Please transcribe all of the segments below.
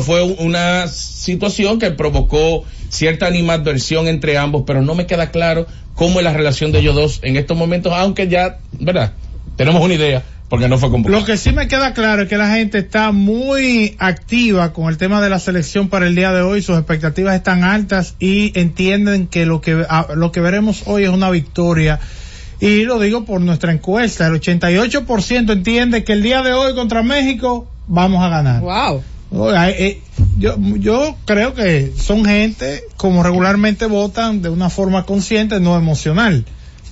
fue una situación que provocó cierta animadversión entre ambos, pero no me queda claro cómo es la relación de ellos dos en estos momentos, aunque ya, ¿verdad? Tenemos una idea, porque no fue convocado. Lo que sí me queda claro es que la gente está muy activa con el tema de la selección para el día de hoy, sus expectativas están altas y entienden que lo que, lo que veremos hoy es una victoria. Y lo digo por nuestra encuesta, el 88% entiende que el día de hoy contra México vamos a ganar. Wow. Eh, yo, yo creo que son gente como regularmente votan de una forma consciente, no emocional.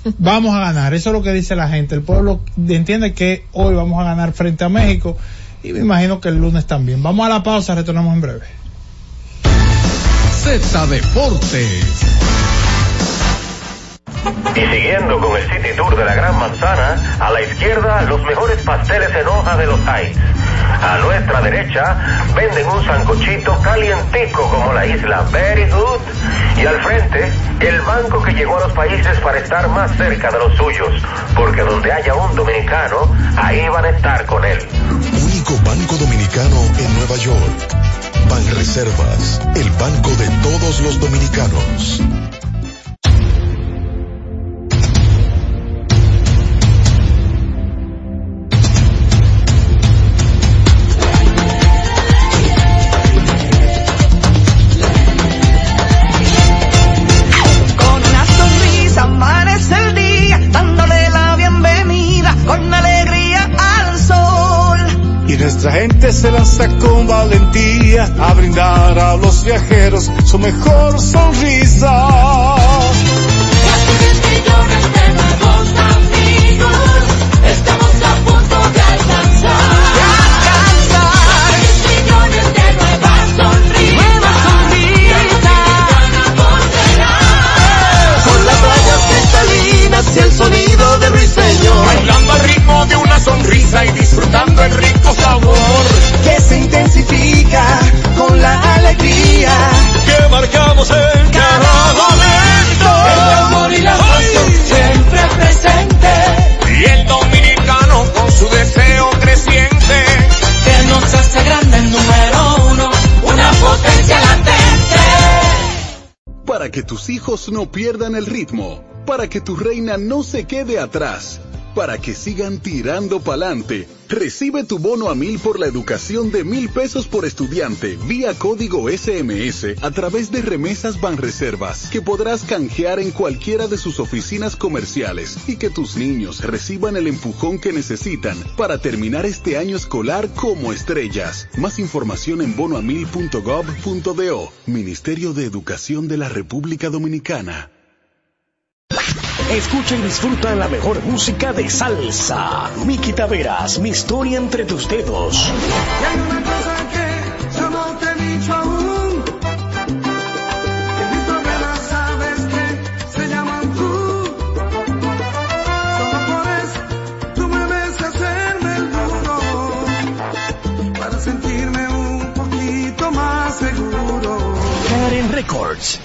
Vamos a ganar, eso es lo que dice la gente. El pueblo entiende que hoy vamos a ganar frente a México y me imagino que el lunes también. Vamos a la pausa, retornamos en breve. Z Deportes. Y siguiendo con el City Tour de la Gran Manzana, a la izquierda los mejores pasteles en hoja de los Heights. A nuestra derecha venden un sancochito calientico como la isla Very Good. Y al frente, el banco que llegó a los países para estar más cerca de los suyos. Porque donde haya un dominicano, ahí van a estar con él. Único banco dominicano en Nueva York. Banreservas, el banco de todos los dominicanos. Nuestra gente se lanza con valentía a brindar a los viajeros su mejor sonrisa. No pierdan el ritmo, para que tu reina no se quede atrás para que sigan tirando pa'lante. Recibe tu bono a mil por la educación de mil pesos por estudiante vía código SMS a través de remesas Banreservas que podrás canjear en cualquiera de sus oficinas comerciales y que tus niños reciban el empujón que necesitan para terminar este año escolar como estrellas. Más información en bonoamil.gov.do. Ministerio de Educación de la República Dominicana. Escucha y disfruta la mejor música de salsa. Miki Taveras, mi historia entre tus dedos.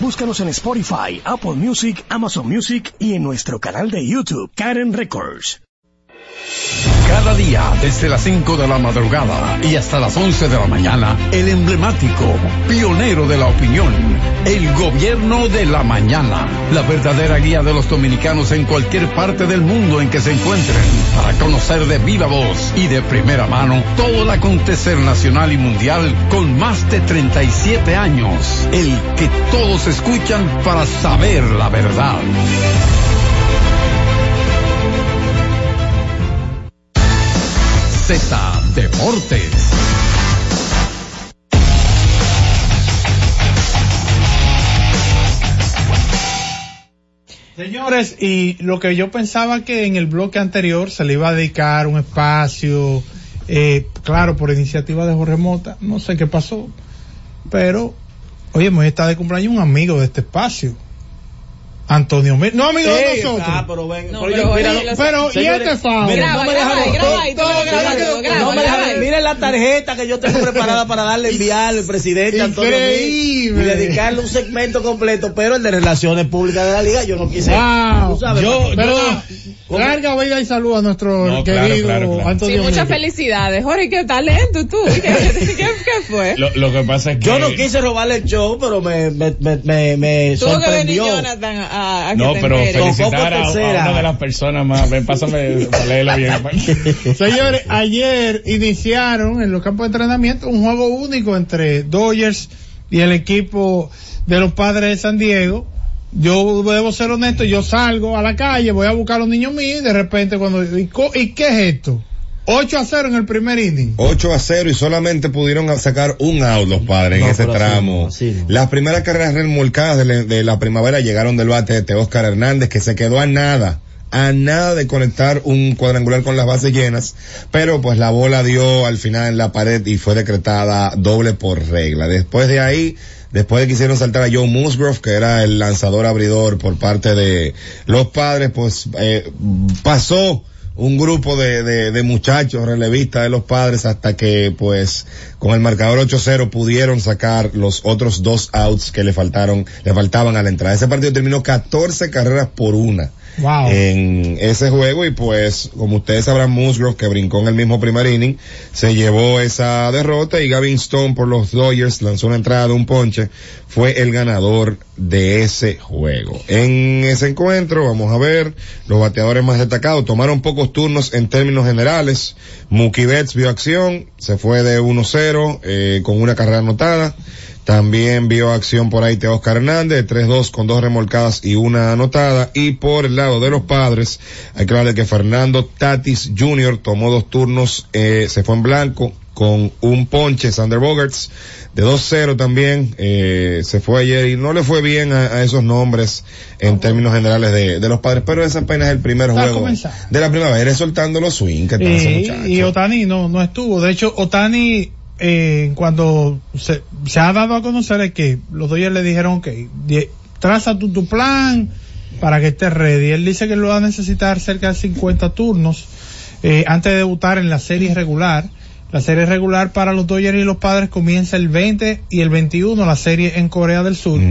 Búscanos en Spotify, Apple Music, Amazon Music y en nuestro canal de YouTube, Karen Records. Cada día, desde las 5 de la madrugada y hasta las 11 de la mañana, el emblemático, pionero de la opinión, el gobierno de la mañana, la verdadera guía de los dominicanos en cualquier parte del mundo en que se encuentren, para conocer de viva voz y de primera mano todo el acontecer nacional y mundial con más de 37 años, el que todos escuchan para saber la verdad. Z Deportes. Señores, y lo que yo pensaba que en el bloque anterior se le iba a dedicar un espacio, eh, claro, por iniciativa de Jorge Mota, no sé qué pasó, pero, oye, hoy está de cumpleaños un amigo de este espacio. Antonio Mir, no amigo de nosotros. Ah, pero ven, no, pero, pero, mira, pero ¿y este favor? Mira, no me dejaron, Miren la tarjeta que yo tengo preparada para darle enviar al presidente Antonio Mir y dedicarle un segmento completo, pero el de relaciones públicas de la liga yo no quise. Wow. Sabes, yo, pero, yo, Larga vida y salud a nuestro No, querido claro, claro. Antonio. Sí, muchas felicidades. Jorge, qué talento tú. ¿Qué, qué, qué fue? Lo, lo que pasa es que. Yo no quise robarle el show, pero me, me, me, me, me Tuvo que venir sorprendió. Jonathan a, a que No, te pero enteres. felicitar a, una de las personas más. Ven, pásame bien. Señores, ayer iniciaron en los campos de entrenamiento un juego único entre Dodgers y el equipo de los padres de San Diego. Yo debo ser honesto, yo salgo a la calle, voy a buscar a los niños míos y de repente cuando... ¿Y, co- ¿y qué es esto? 8 a 0 en el primer inning. 8 a 0 y solamente pudieron sacar un out los padres en ese así tramo. no, así no. Las primeras carreras remolcadas de la, de la primavera llegaron del bate de Teóscar Hernández que se quedó a nada, a nada de conectar un cuadrangular con las bases llenas, pero pues la bola dio al final en la pared y fue decretada doble por regla. Después de ahí, después de que hicieron saltar a Joe Musgrove, que era el lanzador abridor por parte de los padres, pues eh, pasó un grupo de, de, de muchachos relevistas de los padres hasta que pues con el marcador 8-0 pudieron sacar los otros dos outs que le faltaron, le faltaban a la entrada. Ese partido terminó 14 carreras por una Wow. en ese juego y pues como ustedes sabrán Musgrove que brincó en el mismo primer inning se llevó esa derrota y Gavin Stone por los Dodgers lanzó una entrada de un ponche. Fue el ganador de ese juego. En ese encuentro vamos a ver los bateadores más destacados tomaron pocos turnos en términos generales. Mookie Betts vio acción se fue de 1-0 eh, con una carrera anotada también vio acción por ahí Oscar Hernández, 3-2 con dos remolcadas y una anotada. Y por el lado de los padres, hay que hablar de que Fernando Tatis Jr. tomó dos turnos, eh, se fue en blanco con un ponche, Sander Bogarts, de 2-0 también, eh, se fue ayer y no le fue bien a, a esos nombres en términos generales de, de los padres, pero ese apenas es el primer juego de la primavera, soltando los swing que están Y, y Otani no, no estuvo. De hecho, Otani, eh, cuando se, se ha dado a conocer que los Dodgers le dijeron, ok, traza tu, tu plan para que estés ready. Él dice que lo va a necesitar cerca de 50 turnos eh, antes de debutar en la serie regular. La serie regular para los Dodgers y los padres comienza el 20 y el 21, la serie en Corea del Sur.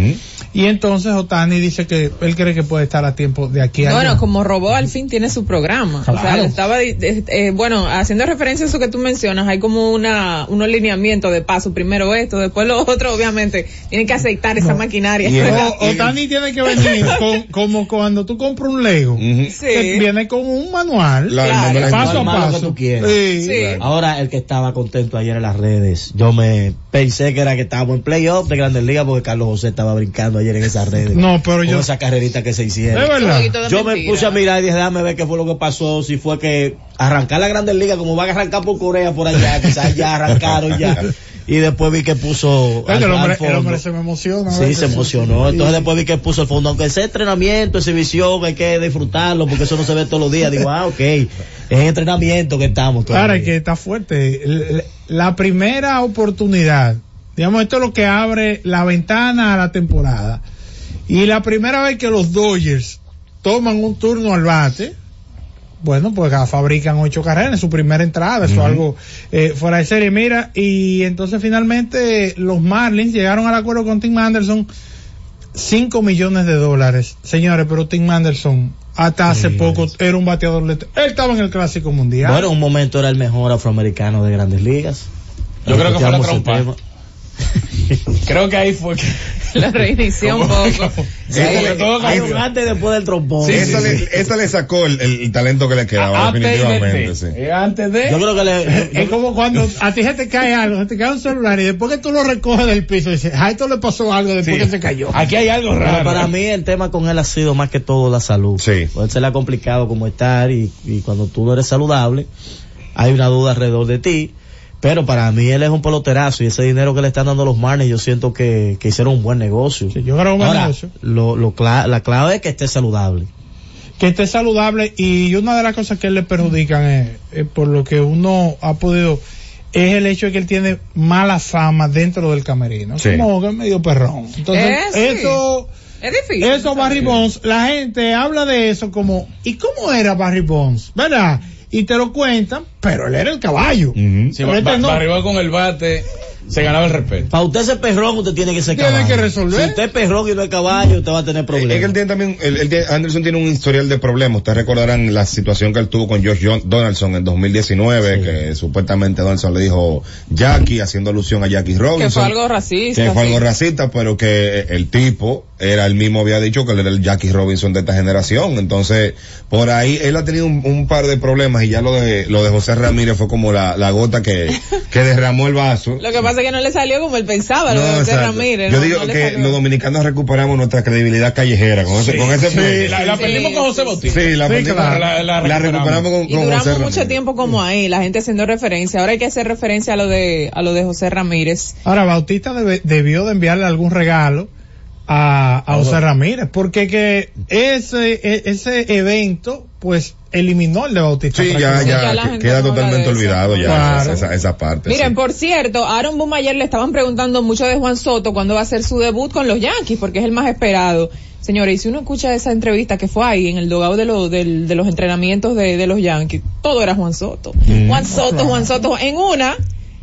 Y entonces Otani dice que él cree que puede estar a tiempo de aquí a allá. Bueno, como robó al fin tiene su programa. O sea, Claro. estaba, eh, eh, bueno, haciendo referencia a eso que tú mencionas, hay como una, un alineamiento de paso. Primero esto, después lo otro, obviamente. Tienen que aceitar esa maquinaria. Otani tiene que venir con- como cuando tú compras un Lego. que viene con un manual. La- Claro, paso a manual que paso. tú quieras. Sí. Ahora, el que estaba contento ayer en las redes, yo me pensé que era que estábamos en playoff de Grandes Ligas porque Carlos José estaba brincando ayer en esas redes. No, pero Con yo- esa carrerita que se hicieron. Es verdad. Yo me puse a mirar y dije, déjame ver qué fue lo que pasó, si fue que arrancar la Grandes Ligas, como van a arrancar por Corea por allá, quizás ya arrancaron ya. Y después vi que puso al- el, hombre, al el hombre se me emociona. Sí, se emocionó. Entonces Sí. después vi que puso el fondo, aunque sea entrenamiento, exhibición, hay que disfrutarlo porque eso no se ve todos los días. Digo, ah, ok, es entrenamiento que estamos. Claro, es que está fuerte. La primera oportunidad, digamos, esto es lo que abre la ventana a la temporada. Y la primera vez que los Dodgers toman un turno al bate, bueno, pues fabrican ocho carreras en su primera entrada, eso es algo eh, fuera de serie. Mira, y entonces finalmente los Marlins llegaron al acuerdo con Tim Anderson, 5 millones de dólares. Señores, pero Tim Anderson hasta hace poco era un bateador letal. Él estaba en el Clásico Mundial. Bueno, en un momento era el mejor afroamericano de grandes ligas. Yo creo que fue la trompa. Creo que ahí fue que... Lo reinició un poco. Sí, hay un antes y después del trombón. esa, Le, esa le sacó el, el talento que le quedaba, definitivamente. sí. Antes de... Yo creo que le, Es como cuando a ti se te cae algo, se te cae un celular y después que tú lo recoges del piso dices, a esto le pasó algo después Sí. que se cayó. Aquí hay algo Pero raro. para mí el tema con él ha sido más que todo la salud. Sí. Pues se le ha complicado como estar y, y cuando tú no eres saludable, hay una duda alrededor de ti. Pero para mí él es un peloterazo y ese dinero que le están dando los Marlins yo siento que, que hicieron un buen negocio. yo creo que un buen Ahora, negocio. Lo, lo cla- la clave es que esté saludable. Que esté saludable y una de las cosas que le perjudican es, es por lo que uno ha podido es el hecho de que él tiene mala fama dentro del camerino. Sí. Como que es medio perrón. Entonces, Eh, sí. eso, Es difícil. eso Barry Bonds, la gente habla de eso como, ¿y cómo era Barry Bonds? ¿Verdad? Y te lo cuentan, pero él era el caballo. Sí, Pero ba- este ba- no. Barribó con el bate se ganaba el respeto. Para usted ser perrón, usted tiene que ser Tiene caballo. que resolver. Si usted es perrón y no es caballo, usted va a tener problemas. Es que él tiene también, él- él tiene- Anderson tiene un historial de problemas. Ustedes recordarán la situación que él tuvo con Josh John- Donaldson en 2019, que supuestamente Donaldson le dijo Jackie, haciendo alusión a Jackie Robinson. Que fue algo racista. que fue algo sí. racista, pero que el tipo era el mismo había dicho que él era el Jackie Robinson de esta generación. Entonces, por ahí él ha tenido un, un par de problemas y ya lo de lo de José Ramírez fue como la, la gota que, que derramó el vaso. Lo que pasa es que no le salió como él pensaba, lo de José exacto. Ramírez. Yo no- digo no le que salió. los dominicanos recuperamos nuestra credibilidad callejera con ese, con ese Sí, la, Sí, perdimos con José Bautista. Sí, la, Sí, perdimos, claro. La- la la recuperamos con, Y con duramos José mucho tiempo como ahí, la gente haciendo referencia. Ahora hay que hacer referencia a lo de, a lo de José Ramírez. Ahora, Bautista debe- debió de enviarle algún regalo a, a José Ramírez, porque que ese, e- ese evento, pues, eliminó el de Bautista. Sí, ya, ya, queda no totalmente de olvidado ya Claro. esa, esa parte. Miren, sí. por cierto, a Aaron Boone ayer le estaban preguntando mucho de Juan Soto cuándo va a ser su debut con los Yankees, porque es el más esperado. Señores, y si uno escucha esa entrevista que fue ahí en el dogado de, lo- del- de los entrenamientos de, de los Yankees, todo era Juan Soto. Juan Soto, Juan Soto. En una,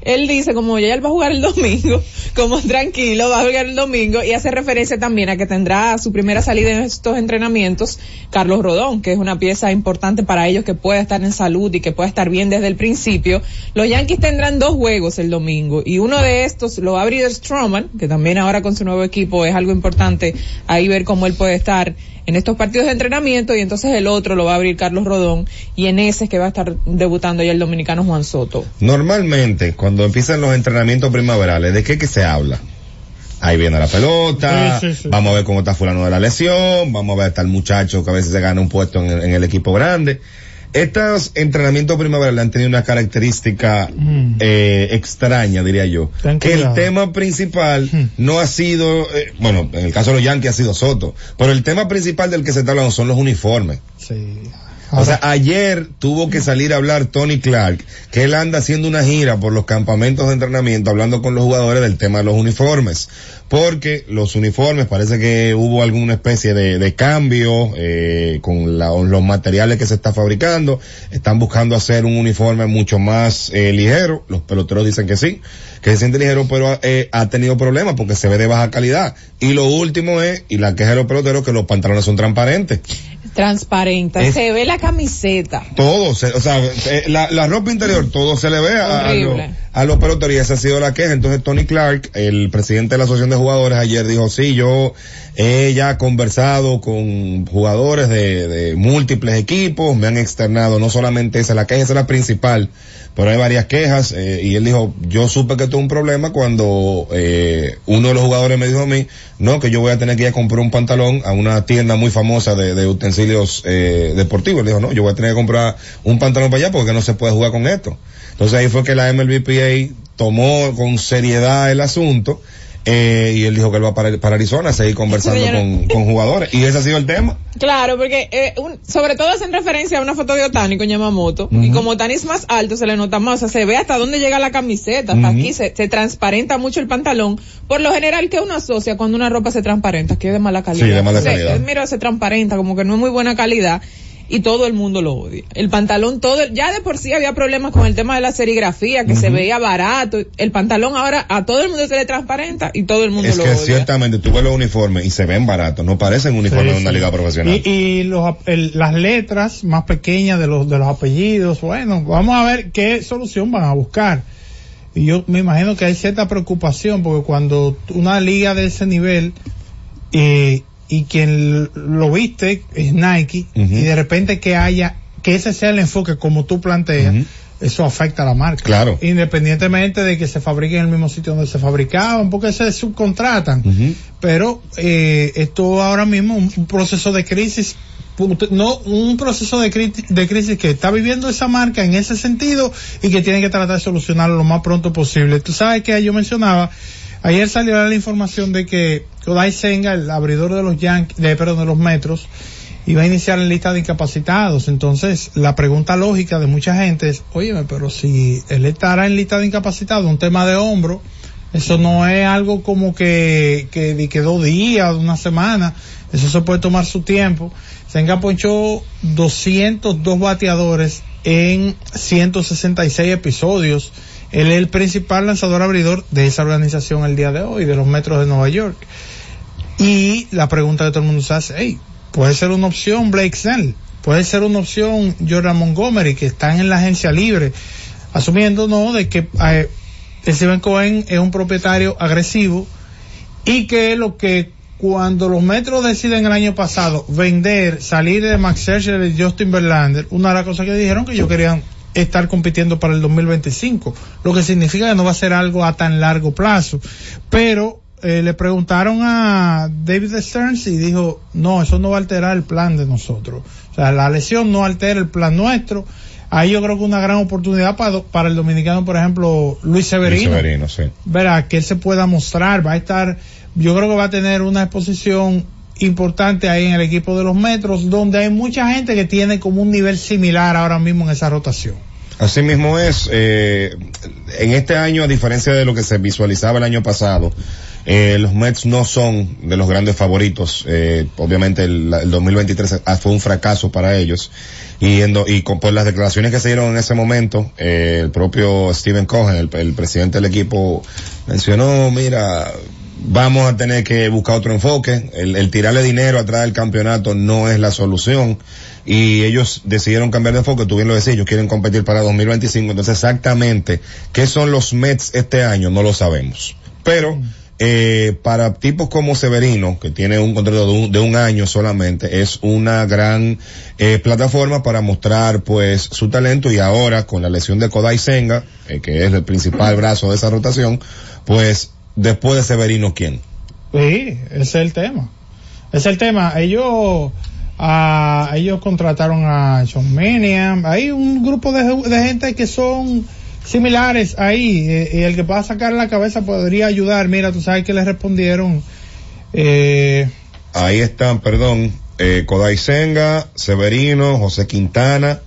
él dice como ya él va a jugar el domingo, como tranquilo, va a jugar el domingo y hace referencia también a que tendrá su primera salida en estos entrenamientos Carlos Rodón, que es una pieza importante para ellos que pueda estar en salud y que pueda estar bien desde el principio. Los Yankees tendrán dos juegos el domingo y uno de estos lo va a abrir Stroman, que también ahora con su nuevo equipo es algo importante ahí ver cómo él puede estar en estos partidos de entrenamiento y entonces el otro lo va a abrir Carlos Rodón y en ese es que va a estar debutando ya el dominicano Juan Soto. Normalmente, cuando empiezan los entrenamientos primaverales, ¿de qué que se habla? Ahí viene la pelota, Sí, sí, sí. vamos a ver cómo está fulano de la lesión, vamos a ver tal muchacho que a veces se gana un puesto en el, en el equipo grande. Estos entrenamientos primaverales han tenido una característica Mm. eh, extraña, diría yo. Ten Que el tema principal Mm. no ha sido, eh, bueno, en el caso de los Yankees ha sido Soto, pero el tema principal del que se está hablando son los uniformes. Sí. O sea, ayer tuvo que salir a hablar Tony Clark, que él anda haciendo una gira por los campamentos de entrenamiento, hablando con los jugadores del tema de los uniformes. Porque los uniformes, parece que hubo alguna especie de, de cambio eh, con la- los materiales que se está fabricando. Están buscando hacer un uniforme mucho más eh, ligero. Los peloteros dicen que sí, que se siente ligero, pero eh, ha tenido problemas porque se ve de baja calidad. Y lo último es, y la queja de los peloteros, que los pantalones son transparentes. Transparente, Es- se ve la camiseta. Todo, se- o sea, eh, la, la ropa interior, todo se le ve a, a, a los peloteros y esa ha sido la queja. Entonces Tony Clark, el presidente de la Asociación de Jugadores, ayer dijo, sí, yo he ya conversado con jugadores de, de múltiples equipos, me han externado, no solamente esa, la queja esa es la principal, pero hay varias quejas eh, y él dijo, yo supe que tuve un problema cuando eh, uno de los jugadores me dijo a mí, no, que yo voy a tener que ir a comprar un pantalón a una tienda muy famosa de, utensilios eh, deportivos. Él dijo, no, yo voy a tener que comprar un pantalón para allá porque no se puede jugar con esto. Entonces ahí fue que la MLBPA tomó con seriedad el asunto eh, y él dijo que él va para, para Arizona a seguir conversando con, con jugadores. Y ese ha sido el tema. Claro, porque eh, un- sobre todo hacen referencia a una foto de Otani con Yamamoto. Y como Otani es más alto, se le nota más. O sea, se ve hasta dónde llega la camiseta. Hasta aquí se, se transparenta mucho el pantalón. Por lo general, que uno asocia cuando una ropa se transparenta? Que es de mala calidad. Sí, de mala calidad. Mira, se transparenta, como que no es muy buena calidad. Y todo el mundo lo odia. El pantalón, todo, ya de por sí había problemas con el tema de la serigrafía, que se veía barato. El pantalón ahora a todo el mundo se le transparenta y todo el mundo Es lo que odia. ciertamente tú ves los uniformes y se ven baratos, no parecen uniformes Sí, de una sí. liga profesional. Y, y los, ap- el- las letras más pequeñas de los, de los apellidos, bueno, vamos a ver qué solución van a buscar. Y yo me imagino que hay cierta preocupación porque cuando una liga de ese nivel eh, y quien lo viste es Nike y de repente que haya, que ese sea el enfoque como tú planteas, eso afecta a la marca. Claro. Independientemente de que se fabrique en el mismo sitio donde se fabricaban, porque se subcontratan. Pero eh, esto ahora mismo un, un proceso de crisis no un proceso de, cri- de crisis que está viviendo esa marca en ese sentido y que tiene que tratar de solucionarlo lo más pronto posible. Tú sabes que yo mencionaba ayer salió la información de que Kodai Senga el abridor de los Yankees de perdón de los Metros iba a iniciar la lista de incapacitados entonces la pregunta lógica de mucha gente es óyeme pero si él estará en lista de incapacitados un tema de hombro eso no es algo como que, que, que dos días, una semana. Eso se puede tomar su tiempo. Senga ponchó 202 bateadores en 166 episodios Él es el principal lanzador abridor de esa organización el día de hoy, de los Metros de Nueva York. Y la pregunta que todo el mundo se hace, hey, puede ser una opción Blake Snell, puede ser una opción Jordan Montgomery, que están en la agencia libre, asumiendo, ¿no?, de que eh, Steven Cohen es un propietario agresivo y que lo que cuando los metros deciden el año pasado vender, salir de Max Scherzer y Justin Verlander, una de las cosas que dijeron que ellos querían estar compitiendo para el 2025, lo que significa que no va a ser algo a tan largo plazo. Pero eh, le preguntaron a David Stearns y dijo, no, eso no va a alterar el plan de nosotros. O sea, la lesión no altera el plan nuestro. Ahí yo creo que una gran oportunidad para, para el dominicano, por ejemplo, Luis Severino. Luis Severino, sí. Verá, que él se pueda mostrar, va a estar, yo creo que va a tener una exposición importante ahí en el equipo de los metros, donde hay mucha gente que tiene como un nivel similar ahora mismo en esa rotación. Así mismo es, eh, en este año, a diferencia de lo que se visualizaba el año pasado, eh, los Mets no son de los grandes favoritos. Eh, obviamente el, el 2023 fue un fracaso para ellos. Y, con, por las declaraciones que se dieron en ese momento, eh, el propio Steven Cohen, el presidente del equipo, mencionó, mira, vamos a tener que buscar otro enfoque. El, el tirarle dinero atrás del campeonato no es la solución. Y ellos decidieron cambiar de enfoque, tú bien lo decís, ellos quieren competir para 2025. Entonces exactamente qué son los Mets este año no lo sabemos. Pero eh, para tipos como Severino, que tiene un contrato de un, de un año solamente, es una gran eh, plataforma para mostrar pues su talento y ahora con la lesión de Kodai Senga, eh, que es el principal brazo de esa rotación, pues después de Severino, ¿quién? Sí, ese es el tema. Ese es el tema. Ellos, ah, ellos contrataron a John Miniam. Hay un grupo de, de gente que son similares ahí. eh, y el que pueda sacar la cabeza podría ayudar. Mira, tú sabes que le respondieron. Eh, Ahí están, perdón, eh, Kodai Senga, Severino, José Quintana,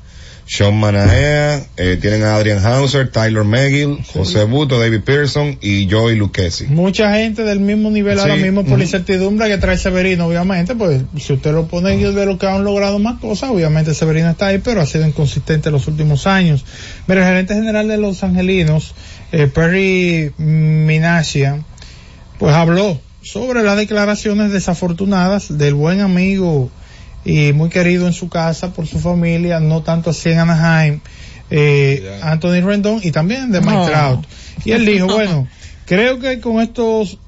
Sean Manahea, eh, tienen a Adrian Hauser, Tyler McGill, José Buto, David Pearson y Joey Lucchesi. mucha gente del mismo nivel ahora Sí, mismo por incertidumbre que trae Severino, obviamente, pues si usted lo pone en de lo que han logrado más cosas, obviamente Severino está ahí, pero ha sido inconsistente los últimos años. Mira, el gerente general de los angelinos, eh, Perry Minasian, pues habló sobre las declaraciones desafortunadas del buen amigo y muy querido en su casa por su familia, no tanto así en Anaheim, eh, Anthony Rendon y también de Mike No. Trout. Y él dijo, bueno, creo que con estos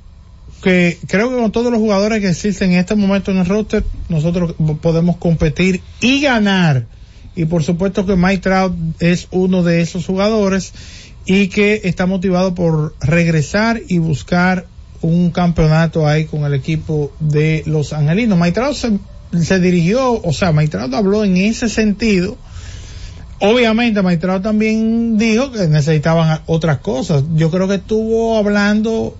que creo que con todos los jugadores que existen en este momento en el roster, nosotros podemos competir y ganar. Y por supuesto que Mike Trout es uno de esos jugadores y que está motivado por regresar y buscar un campeonato ahí con el equipo de los angelinos. Mike Trout se, se dirigió, o sea, Trout habló en ese sentido. Obviamente, Trout también dijo que necesitaban otras cosas. Yo creo que estuvo hablando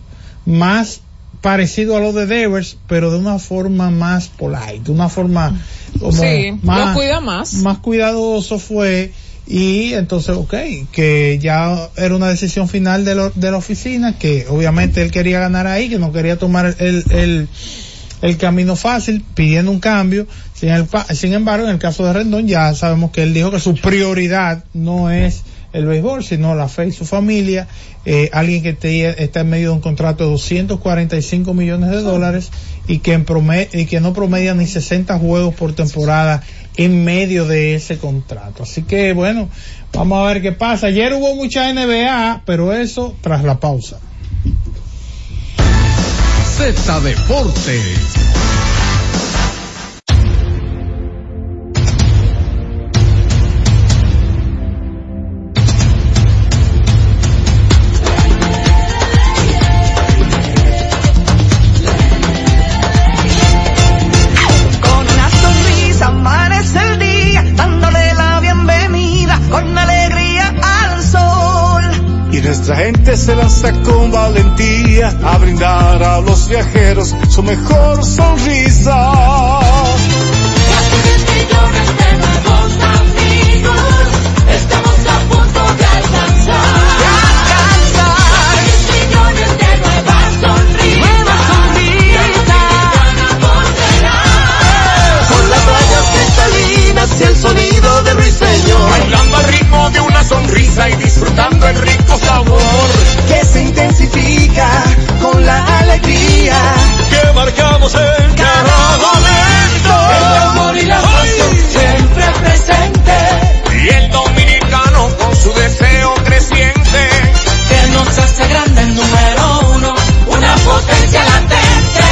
más parecido a lo de Devers, pero de una forma más polite, de una forma como Sí, más, lo cuida más. más cuidadoso fue y entonces, ok, que ya era una decisión final de, lo- de la oficina, que obviamente él quería ganar ahí, que no quería tomar el, el, el camino fácil, pidiendo un cambio. Sin, el sin embargo, en el caso de Rendón ya sabemos que él dijo que su prioridad no es el béisbol, sino la fe y su familia. Eh, alguien que está en medio de un contrato de 245 millones de dólares y que, y que no promedia ni 60 juegos por temporada en medio de ese contrato. Así que bueno, vamos a ver qué pasa. Ayer hubo mucha NBA, pero eso tras la pausa. Sol. Y nuestra gente se lanza con valentía a brindar a los viajeros su mejor sonrisa. Casi 10 millones de nuevos amigos, estamos a punto de alcanzar. De 10 millones de nuevas sonrisas. Nuevas sonrisas. Con las rayas cristalinas y el sonido de ruiseño. Bailando al ritmo de una sonrisa y disfrutando el rico sabor. Que se intensifica con la que marcamos en cada momento. El amor y la pasión siempre presente. Y el dominicano con su deseo creciente. Que nos hace grande el número uno, una potencia latente.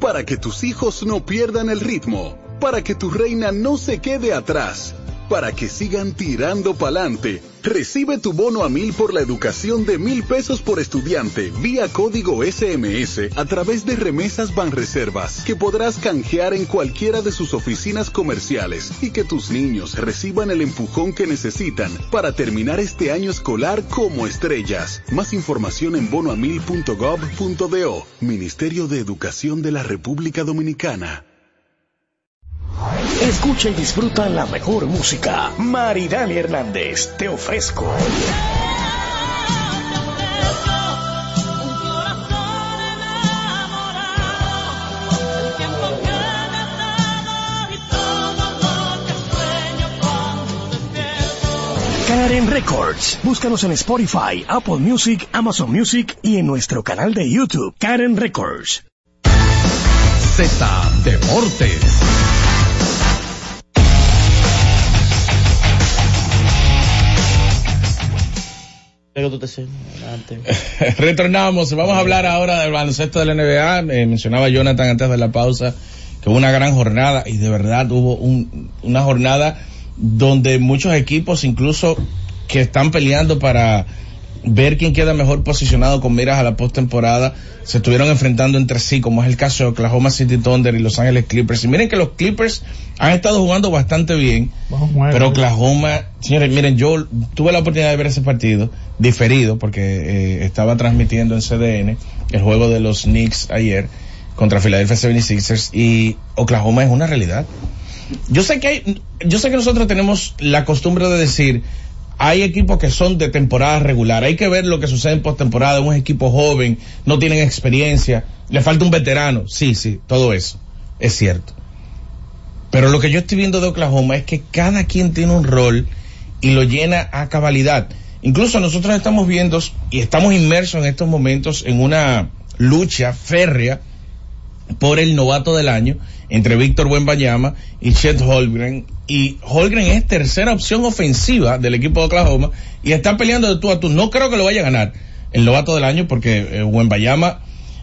Para que tus hijos no pierdan el ritmo, para que tu reina no se quede atrás para que sigan tirando pa'lante. Recibe tu bono a mil por la educación de mil pesos por estudiante vía código SMS a través de remesas Banreservas que podrás canjear en cualquiera de sus oficinas comerciales y que tus niños reciban el empujón que necesitan para terminar este año escolar como estrellas. Más información en bonoamil.gov.do. Ministerio de Educación de la República Dominicana. Escucha y disfruta la mejor música. Maridani Hernández, te ofrezco. Karen Records. Búscanos en Spotify, Apple Music, Amazon Music y en nuestro canal de YouTube, Karen Records. Z Deportes. Retornamos, vamos a hablar ahora del baloncesto de la NBA. Eh, mencionaba Jonathan antes de la pausa que hubo una gran jornada y de verdad hubo un- una jornada donde muchos equipos, incluso que están peleando para ver quién queda mejor posicionado con miras a la postemporada, se estuvieron enfrentando entre sí, como es el caso de Oklahoma City Thunder y Los Ángeles Clippers. Y miren que los Clippers han estado jugando bastante bien, pero Oklahoma, señores, miren, yo tuve la oportunidad de ver ese partido diferido porque eh, estaba transmitiendo en CDN el juego de los Knicks ayer contra Philadelphia 76ers y Oklahoma es una realidad. Yo sé que hay, yo sé que nosotros tenemos la costumbre de decir hay equipos que son de temporada regular, hay que ver lo que sucede en postemporada, un equipo joven, no tienen experiencia, le falta un veterano, sí, sí, todo eso, es cierto. Pero lo que yo estoy viendo de Oklahoma es que cada quien tiene un rol y lo llena a cabalidad. Incluso nosotros estamos viendo y estamos inmersos en estos momentos en una lucha férrea por el novato del año entre Víctor Buenbayama y Chet Holgren. Y Holgren es tercera opción ofensiva del equipo de Oklahoma y está peleando de tú a tú. No creo que lo vaya a ganar el novato del año porque eh,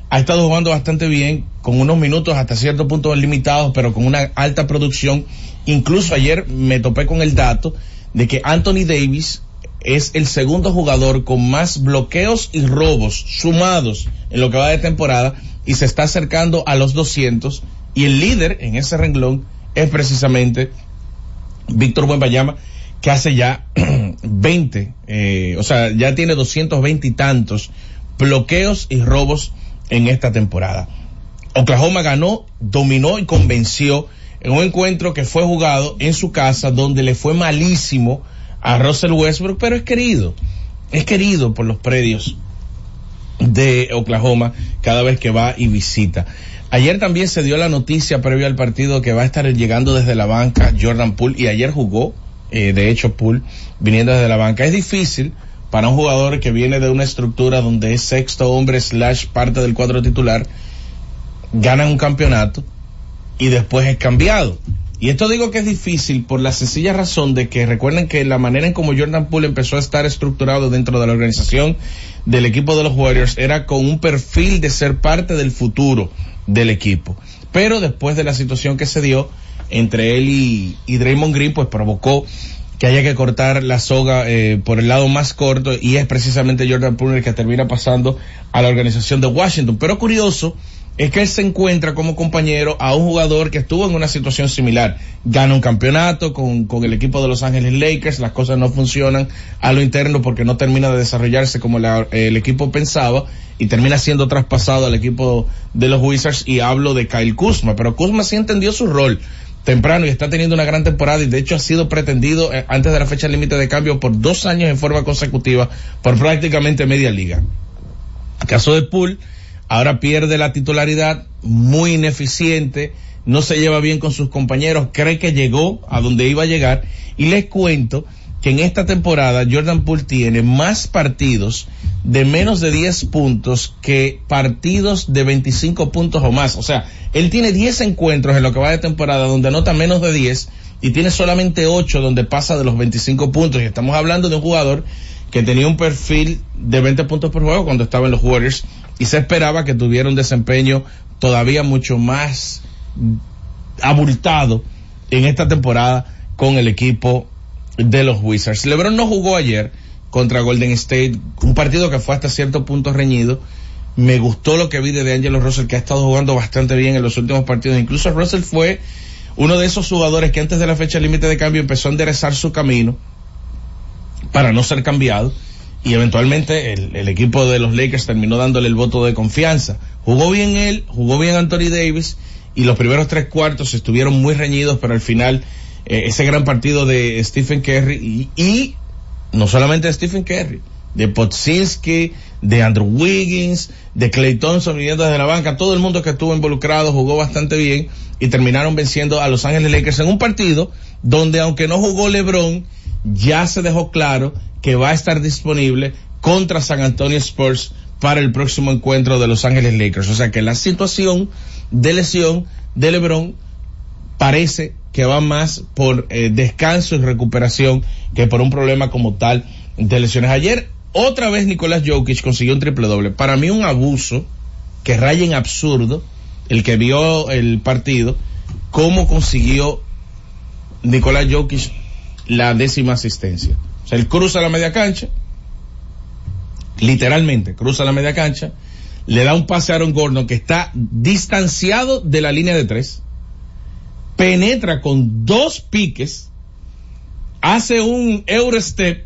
ha estado jugando bastante bien, con unos minutos hasta cierto punto limitados, pero con una alta producción. Incluso ayer me topé con el dato de que Anthony Davis es el segundo jugador con más bloqueos y robos sumados en lo que va de temporada y se está acercando a los 200 y el líder en ese renglón es precisamente Víctor Buenbayama que hace ya 20, eh, o sea, ya tiene 220 y tantos bloqueos y robos en esta temporada. Oklahoma ganó, dominó y convenció en un encuentro que fue jugado en su casa donde le fue malísimo a Russell Westbrook, pero es querido, es querido por los predios de Oklahoma cada vez que va y visita. Ayer también se dio la noticia previo al partido que va a estar llegando desde la banca Jordan Poole y ayer jugó, eh, de hecho Poole, viniendo desde la banca. Es difícil para un jugador que viene de una estructura donde es sexto hombre slash parte del cuadro titular, gana un campeonato y después es cambiado. Y esto digo que es difícil por la sencilla razón de que recuerden que la manera en como Jordan Poole empezó a estar estructurado dentro de la organización del equipo de los Warriors era con un perfil de ser parte del futuro del equipo. Pero después de la situación que se dio entre él y, y Draymond Green, pues provocó que haya que cortar la soga eh, por el lado más corto y es precisamente Jordan Poole el que termina pasando a la organización de Washington. Pero curioso es que él se encuentra como compañero a un jugador que estuvo en una situación similar. Gana un campeonato con, con el equipo de Los Ángeles Lakers, las cosas no funcionan a lo interno porque no termina de desarrollarse como la- el equipo pensaba y termina siendo traspasado al equipo de los Wizards y hablo de Kyle Kuzma, pero Kuzma sí entendió su rol temprano y está teniendo una gran temporada y de hecho ha sido pretendido eh, antes de la fecha límite de cambio por dos años en forma consecutiva por prácticamente media liga. Caso de Poole, ahora pierde la titularidad, muy ineficiente, no se lleva bien con sus compañeros, cree que llegó a donde iba a llegar y les cuento que en esta temporada Jordan Poole tiene más partidos de menos de 10 puntos que partidos de 25 puntos o más. O sea, él tiene 10 encuentros en lo que va de temporada donde anota menos de 10 y tiene solamente 8 donde pasa de los 25 puntos. Y estamos hablando de un jugador que tenía un perfil de 20 puntos por juego cuando estaba en los Warriors y se esperaba que tuviera un desempeño todavía mucho más abultado en esta temporada con el equipo de los Wizards. LeBron no jugó ayer contra Golden State, un partido que fue hasta cierto punto reñido. Me gustó lo que vi de Angelo Russell, que ha estado jugando bastante bien en los últimos partidos. Incluso Russell fue uno de esos jugadores que antes de la fecha límite de cambio empezó a enderezar su camino para no ser cambiado y eventualmente el, el, equipo de los Lakers terminó dándole el voto de confianza. Jugó bien él, jugó bien Anthony Davis y los primeros tres cuartos estuvieron muy reñidos, pero al final eh, ese gran partido de Stephen Curry y, no solamente de Stephen Curry, de Potsinski, de Andrew Wiggins, de Clay Thompson viniendo desde la banca, todo el mundo que estuvo involucrado jugó bastante bien y terminaron venciendo a Los Ángeles Lakers en un partido donde aunque no jugó LeBron, ya se dejó claro que va a estar disponible contra San Antonio Spurs para el próximo encuentro de Los Ángeles Lakers. O sea que la situación de lesión de LeBron parece que va más por eh, descanso y recuperación que por un problema como tal de lesiones. Ayer otra vez Nicolás Jokic consiguió un triple doble. Para mí un abuso que raya en absurdo el que vio el partido, cómo consiguió Nicolás Jokic la décima asistencia. O sea, él cruza la media cancha, literalmente cruza la media cancha, le da un pase a Aaron Gordon que está distanciado de la línea de tres, penetra con dos piques, hace un Eurostep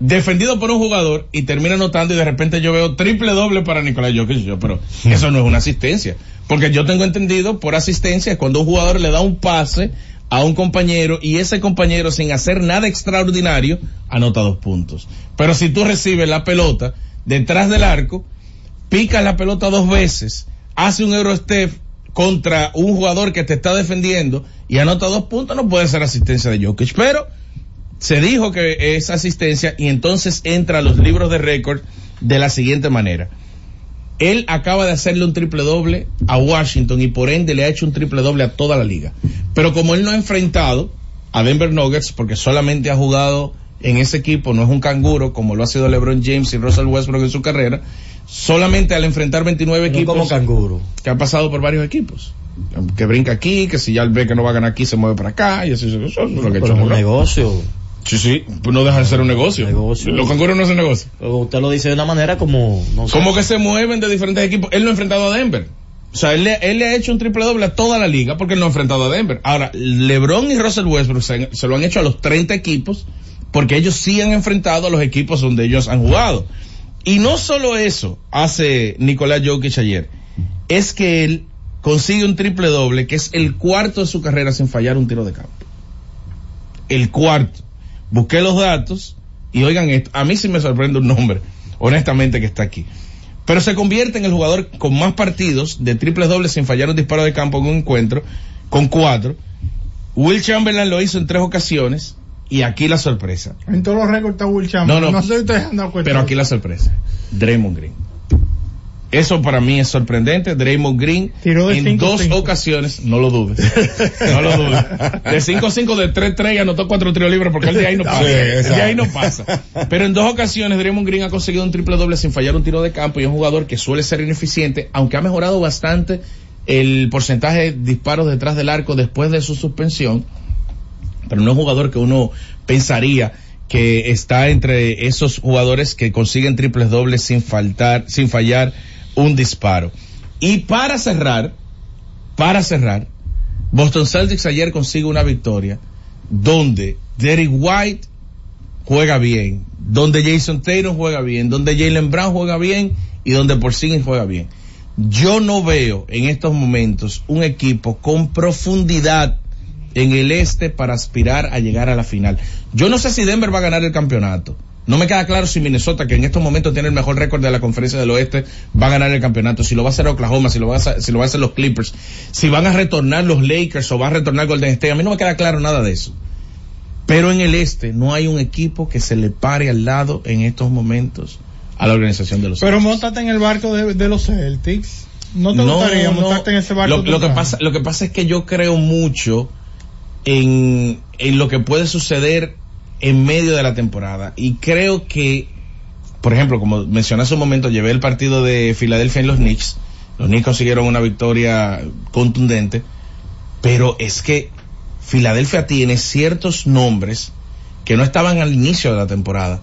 defendido por un jugador y termina anotando y de repente yo veo triple doble para Nicolás Jokic. Yo, pero eso no es una asistencia. Porque yo tengo entendido por asistencia cuando un jugador le da un pase a un compañero y ese compañero sin hacer nada extraordinario anota dos puntos. Pero si tú recibes la pelota detrás del arco, picas la pelota dos veces, hace un Eurostep contra un jugador que te está defendiendo y anota dos puntos, no puede ser asistencia de Jokic. Pero se dijo que es asistencia y entonces entra a los libros de récord de la siguiente manera. Él acaba de hacerle un triple doble a Washington y por ende le ha hecho un triple doble a toda la liga. Pero como él no ha enfrentado a Denver Nuggets porque solamente ha jugado en ese equipo, no es un canguro como lo ha sido LeBron James y Russell Westbrook en su carrera, solamente al enfrentar 29 No equipos como canguro. que ha pasado por varios equipos. Que brinca aquí, que si ya él ve que no va a ganar aquí, se mueve para acá, y eso, eso, eso es lo que Pero hecho es un negocio. Sí, sí, pues no deja de ser un negocio. Los canguros no es un negocio. Pero Usted lo dice de una manera como, no sé. Como que se mueven de diferentes equipos. Él no ha enfrentado a Denver. O sea, él le, él le ha hecho un triple doble a toda la liga porque él no ha enfrentado a Denver. Ahora, LeBron y Russell Westbrook se, se lo han hecho a los 30 equipos porque ellos sí han enfrentado a los equipos donde ellos han jugado. Y no solo eso hace Nicolás Jokic ayer, es que él consigue un triple doble que es el cuarto de su carrera sin fallar un tiro de campo. El cuarto. Busqué los datos y oigan esto, a mí sí me sorprende un nombre, honestamente que está aquí. Pero se convierte en el jugador con más partidos de triples dobles sin fallar un disparo de campo en un encuentro, con cuatro. Will Chamberlain lo hizo en tres ocasiones y aquí la sorpresa. En todos los récords está Will No, Chamberlain. no. sé si ustedes han dado cuenta. Pero aquí la sorpresa. Draymond Green. Eso para mí es sorprendente. Draymond Green Tiró en cinco, dos cinco. ocasiones, no lo dudes. No lo dudes. De 5-5 de 3-3 y anotó cuatro tiros libres porque el de ahí no pasa. Sí, el de ahí no pasa. Pero en dos ocasiones Draymond Green ha conseguido un triple doble sin fallar un tiro de campo y es un jugador que suele ser ineficiente, aunque ha mejorado bastante el porcentaje de disparos detrás del arco después de su suspensión pero no es un jugador que uno pensaría que está entre esos jugadores que consiguen triples dobles sin faltar, sin fallar un disparo. Y para cerrar, para cerrar, Boston Celtics ayer consigue una victoria donde Derek White juega bien, donde Jason Tatum juega bien, donde Jalen Brown juega bien y donde Porzingis juega bien. Yo no veo en estos momentos un equipo con profundidad en el este para aspirar a llegar a la final. Yo no sé si Denver va a ganar el campeonato. No me queda claro si Minnesota, que en estos momentos tiene el mejor récord de la conferencia del oeste, va a ganar el campeonato. Si lo va a hacer Oklahoma, si lo va a hacer, si lo va a hacer los Clippers, si van a retornar los Lakers o va a retornar Golden State. A mí no me queda claro nada de eso. Pero en el este no hay un equipo que se le pare al lado en estos momentos a la organización de los Pero Celtics. montate en el barco de, de los Celtics. ¿No te No, gustaría no. montarte en ese barco? Lo, lo que pasa, lo que pasa es que yo creo mucho en, en lo que puede suceder en medio de la temporada. Y creo que, por ejemplo, como mencioné hace un momento, llevé el partido de Filadelfia en los Knicks Los Knicks consiguieron una victoria contundente, pero es que Filadelfia tiene ciertos nombres que no estaban al inicio de la temporada.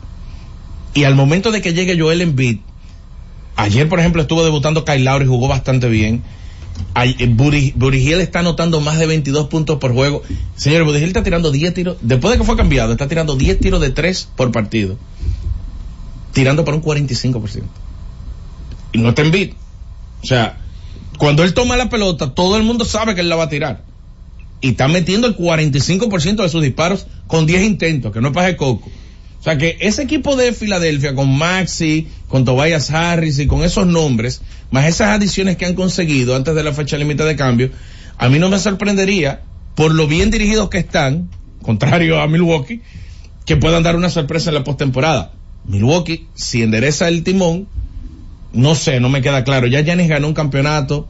Y al momento de que llegue Joel Embiid, ayer por ejemplo estuvo debutando Kyle Lowry jugó bastante bien. Eh, Buddy Hield está anotando más de 22 puntos por juego. Señor, Buddy Hield está tirando 10 tiros, después de que fue cambiado, está tirando 10 tiros de 3 por partido. Tirando para un 45%. Y no está en beat. O sea, cuando él toma la pelota, todo el mundo sabe que él la va a tirar. Y está metiendo el 45% de sus disparos con 10 intentos, que no de coco. Sea que ese equipo de Filadelfia con Maxi, con Tobias Harris y con esos nombres, más esas adiciones que han conseguido antes de la fecha límite de cambio, a mí no me sorprendería, por lo bien dirigidos que están, contrario a Milwaukee, que puedan dar una sorpresa en la postemporada. Milwaukee, si endereza el timón, no sé, no me queda claro. Ya Giannis ganó un campeonato,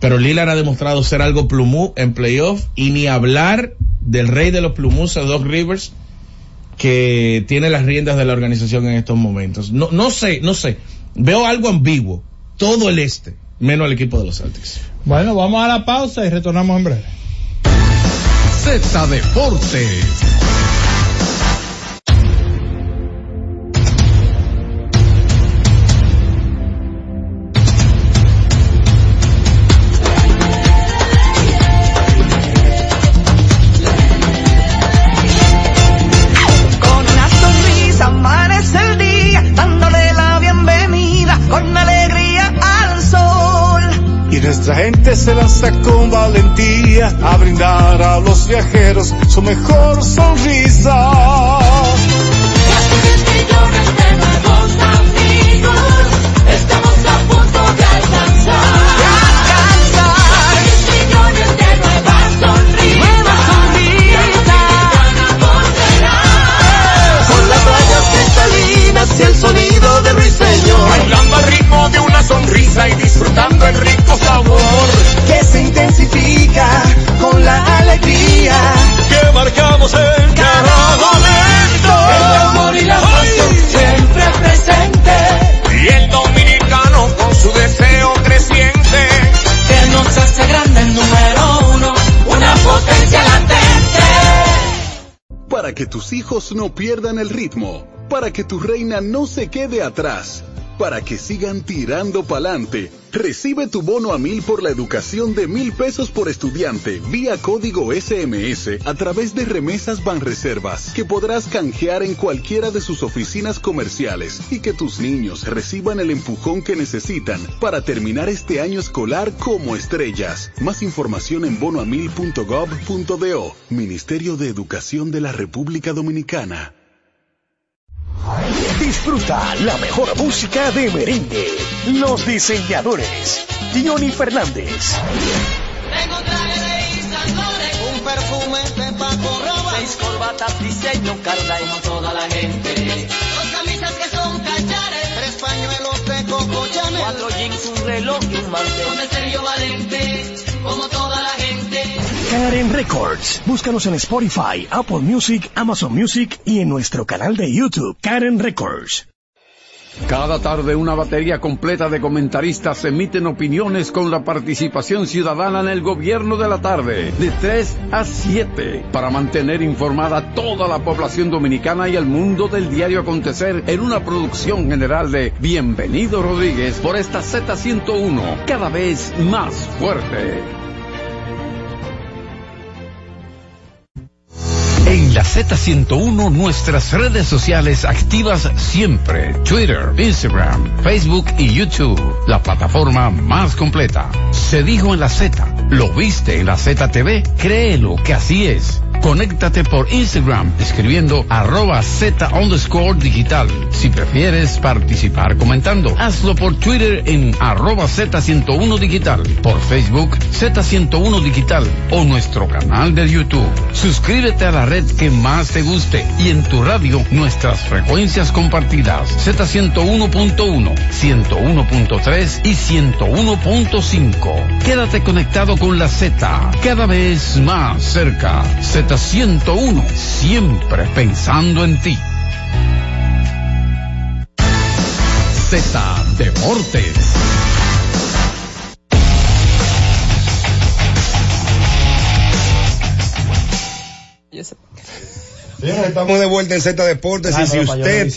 pero Lillard ha demostrado ser algo plumú en playoff y ni hablar del rey de los plumus, Doc Rivers, que tiene las riendas de la organización en estos momentos. No, no sé, no sé. Veo algo ambiguo. Todo el este, menos el equipo de los Celtics. Bueno, vamos a la pausa y retornamos en breve. Z Deportes. Nuestra gente se lanza con valentía a brindar a los viajeros su mejor sonrisa. Tus hijos no pierdan el ritmo, para que tu reina no se quede atrás, para que sigan tirando pa'lante, recibe tu bono a mil por la educación de mil pesos por estudiante vía código SMS a través de remesas Banreservas que podrás canjear en cualquiera de sus oficinas comerciales y que tus niños reciban el empujón que necesitan para terminar este año escolar como estrellas. Más información en bonoamil.gov.do, Ministerio de Educación de la República Dominicana. Disfruta la mejor música de merengue. Los diseñadores. Johnny Fernández. Tengo un traje de un perfume de Paco Rabanne, seis corbatas diseño Carla como toda la gente, dos camisas que son cachares, tres pañuelos de Coco Chanel, cuatro jeans, un reloj y un mantel, un Sergio Valente, Karen Records. Búscanos en Spotify, Apple Music, Amazon Music y en nuestro canal de YouTube, Karen Records. Cada tarde una batería completa de comentaristas emiten opiniones con la participación ciudadana en el gobierno de la tarde, de 3 a 7, para mantener informada toda la población dominicana y el mundo del diario acontecer en una producción general de Bienvenido Rodríguez por esta Z101, cada vez más fuerte. La Z101 nuestras redes sociales activas siempre. Twitter, Instagram, Facebook y YouTube. La plataforma más completa. Se dijo en la Z. ¿Lo viste en la ZTV? Créelo que así es. Conéctate por Instagram escribiendo arroba Z underscore digital. Si prefieres participar comentando, hazlo por Twitter en arroba Z101 digital, por Facebook Z101 digital o nuestro canal de YouTube. Suscríbete a la red que más te guste y en tu radio nuestras frecuencias compartidas Z101.1, 101.3 y 101.5. Quédate conectado con la Z, cada vez más cerca. Delta 101, siempre pensando en ti. Z Deportes. Estamos de vuelta en Z Deportes y si usted...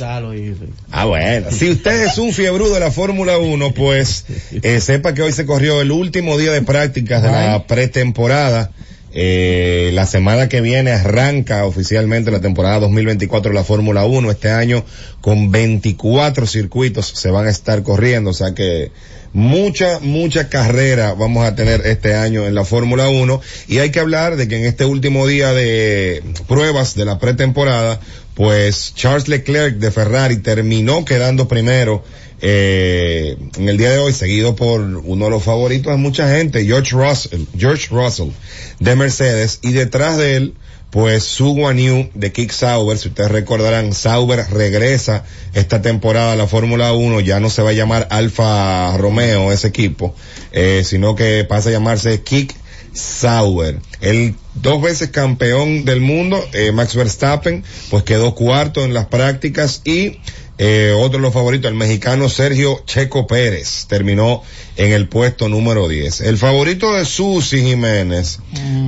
Ah, bueno. Si usted es un fiebrudo de la Fórmula 1, pues eh, sepa que hoy se corrió el último día de prácticas de la pretemporada eh, la semana que viene arranca oficialmente la temporada 2024 de la Fórmula 1. Este año con 24 circuitos se van a estar corriendo. O sea que mucha, mucha carrera vamos a tener este año en la Fórmula 1. Y hay que hablar de que en este último día de pruebas de la pretemporada, pues Charles Leclerc de Ferrari terminó quedando primero eh, en el día de hoy, seguido por uno de los favoritos de mucha gente, George Russell, George Russell de Mercedes, y detrás de él, pues Su Guanyu de Kick Sauber, si ustedes recordarán, Sauber regresa esta temporada a la Fórmula 1, ya no se va a llamar Alfa Romeo ese equipo, eh, sino que pasa a llamarse Kick Sauber. El dos veces campeón del mundo, eh, Max Verstappen, pues quedó cuarto en las prácticas y eh, otro de los favoritos, el mexicano Sergio Checo Pérez, terminó en el puesto número 10. El favorito de Susi Jiménez,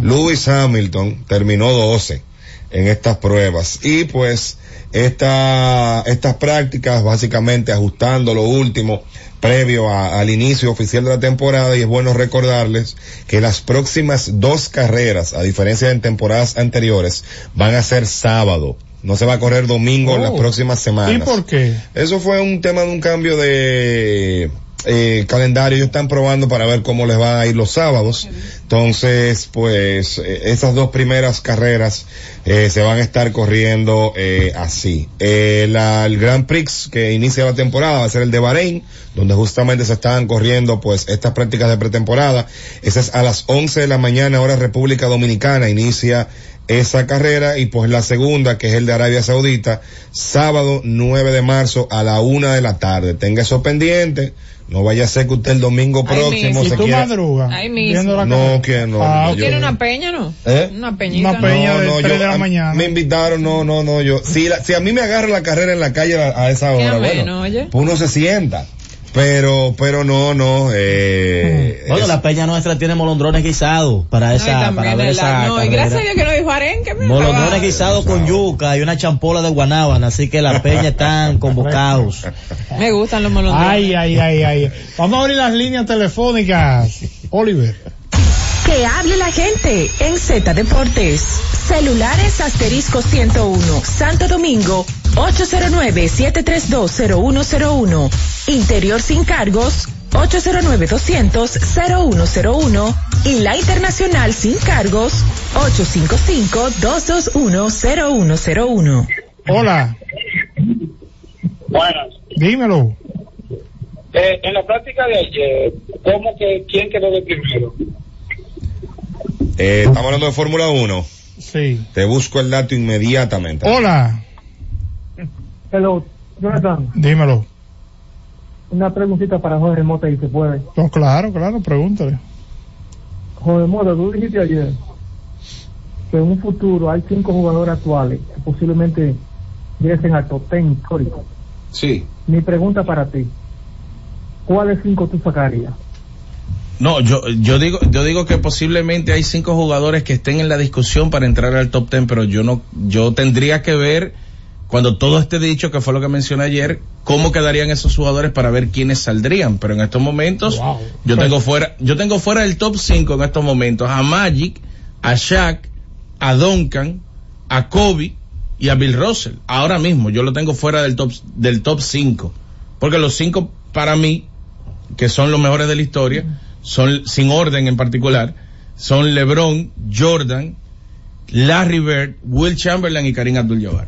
Lewis Hamilton, terminó 12 en estas pruebas. Y pues esta, estas prácticas básicamente ajustando lo último previo a- al inicio oficial de la temporada y es bueno recordarles que las próximas dos carreras, a diferencia de en temporadas anteriores, van a ser sábado. No se va a correr domingo en las Oh. próximas semanas. ¿Y por qué? Eso fue un tema de un cambio de eh, calendario. Ellos están probando para ver cómo les va a ir los sábados. Entonces, pues, eh, esas dos primeras carreras eh, se van a estar corriendo eh, así. Eh, la- el Grand Prix que inicia la temporada va a ser el de Bahrein, donde justamente se estaban corriendo pues estas prácticas de pretemporada. Esa es a las 11 de la mañana, hora República Dominicana, inicia esa carrera y pues la segunda que es el de Arabia Saudita sábado 9 de marzo a la una de la tarde tenga eso pendiente no vaya a ser que usted el domingo próximo se ¿Y tú quiera? Ahí mismo. La no que no, Ah, no, ok. yo- ¿Tiene una peña, no? ¿Eh? Una peñita. Una ¿no? peña. no, de no, tres yo, de la a- mañana. me invitaron, no, no, no, yo, si, la- si a mí me agarra la carrera en la calle a, a esa hora, bueno, oye. pues uno se sienta, pero, pero no, no, eh, Bueno, es- la peña nuestra tiene molondrones guisados para No, y esa, también para ver el- esa no, y gracias a Dios que no dijo arenque. Molondrones guisados con yuca y una champola de guanábana, así que la peña están convocados. Me gustan los molondrones. Ay, ay, ay, ay. Vamos a abrir las líneas telefónicas. Oliver. Que hable la gente en Z Deportes. Celulares asterisco 101, Santo Domingo, 809-7320101. Interior sin cargos, 809-200-0101. Y la internacional sin cargos, 855-221-0101. Hola. Buenas. Dímelo. Eh, en la práctica de ayer, ¿cómo que quién quedó de primero? eh, estamos hablando de Fórmula 1, Sí. te busco el dato inmediatamente. Hola. Hello, Jonathan, Dímelo. una preguntita para Jorge Mota y se puede. No, claro, claro, pregúntale. Jorge Mota, tú dijiste ayer que en un futuro hay cinco jugadores actuales que posiblemente lleguen al top ten histórico. Sí. Mi pregunta para ti, ¿cuáles cinco tú sacarías? No, yo, yo digo, yo digo que posiblemente hay cinco jugadores que estén en la discusión para entrar al top ten, pero yo no, yo tendría que ver cuando todo esté dicho, que fue lo que mencioné ayer, cómo quedarían esos jugadores para ver quiénes saldrían. Pero en estos momentos, yo tengo fuera, yo tengo fuera del top 5 en estos momentos a Magic, a Shaq, a Duncan, a Kobe y a Bill Russell. Ahora mismo yo lo tengo fuera del top, del top 5. Porque los cinco para mí, que son los mejores de la historia, son sin orden en particular, son LeBron, Jordan, Larry Bird, Will Chamberlain y Karim Abdul-Jabbar.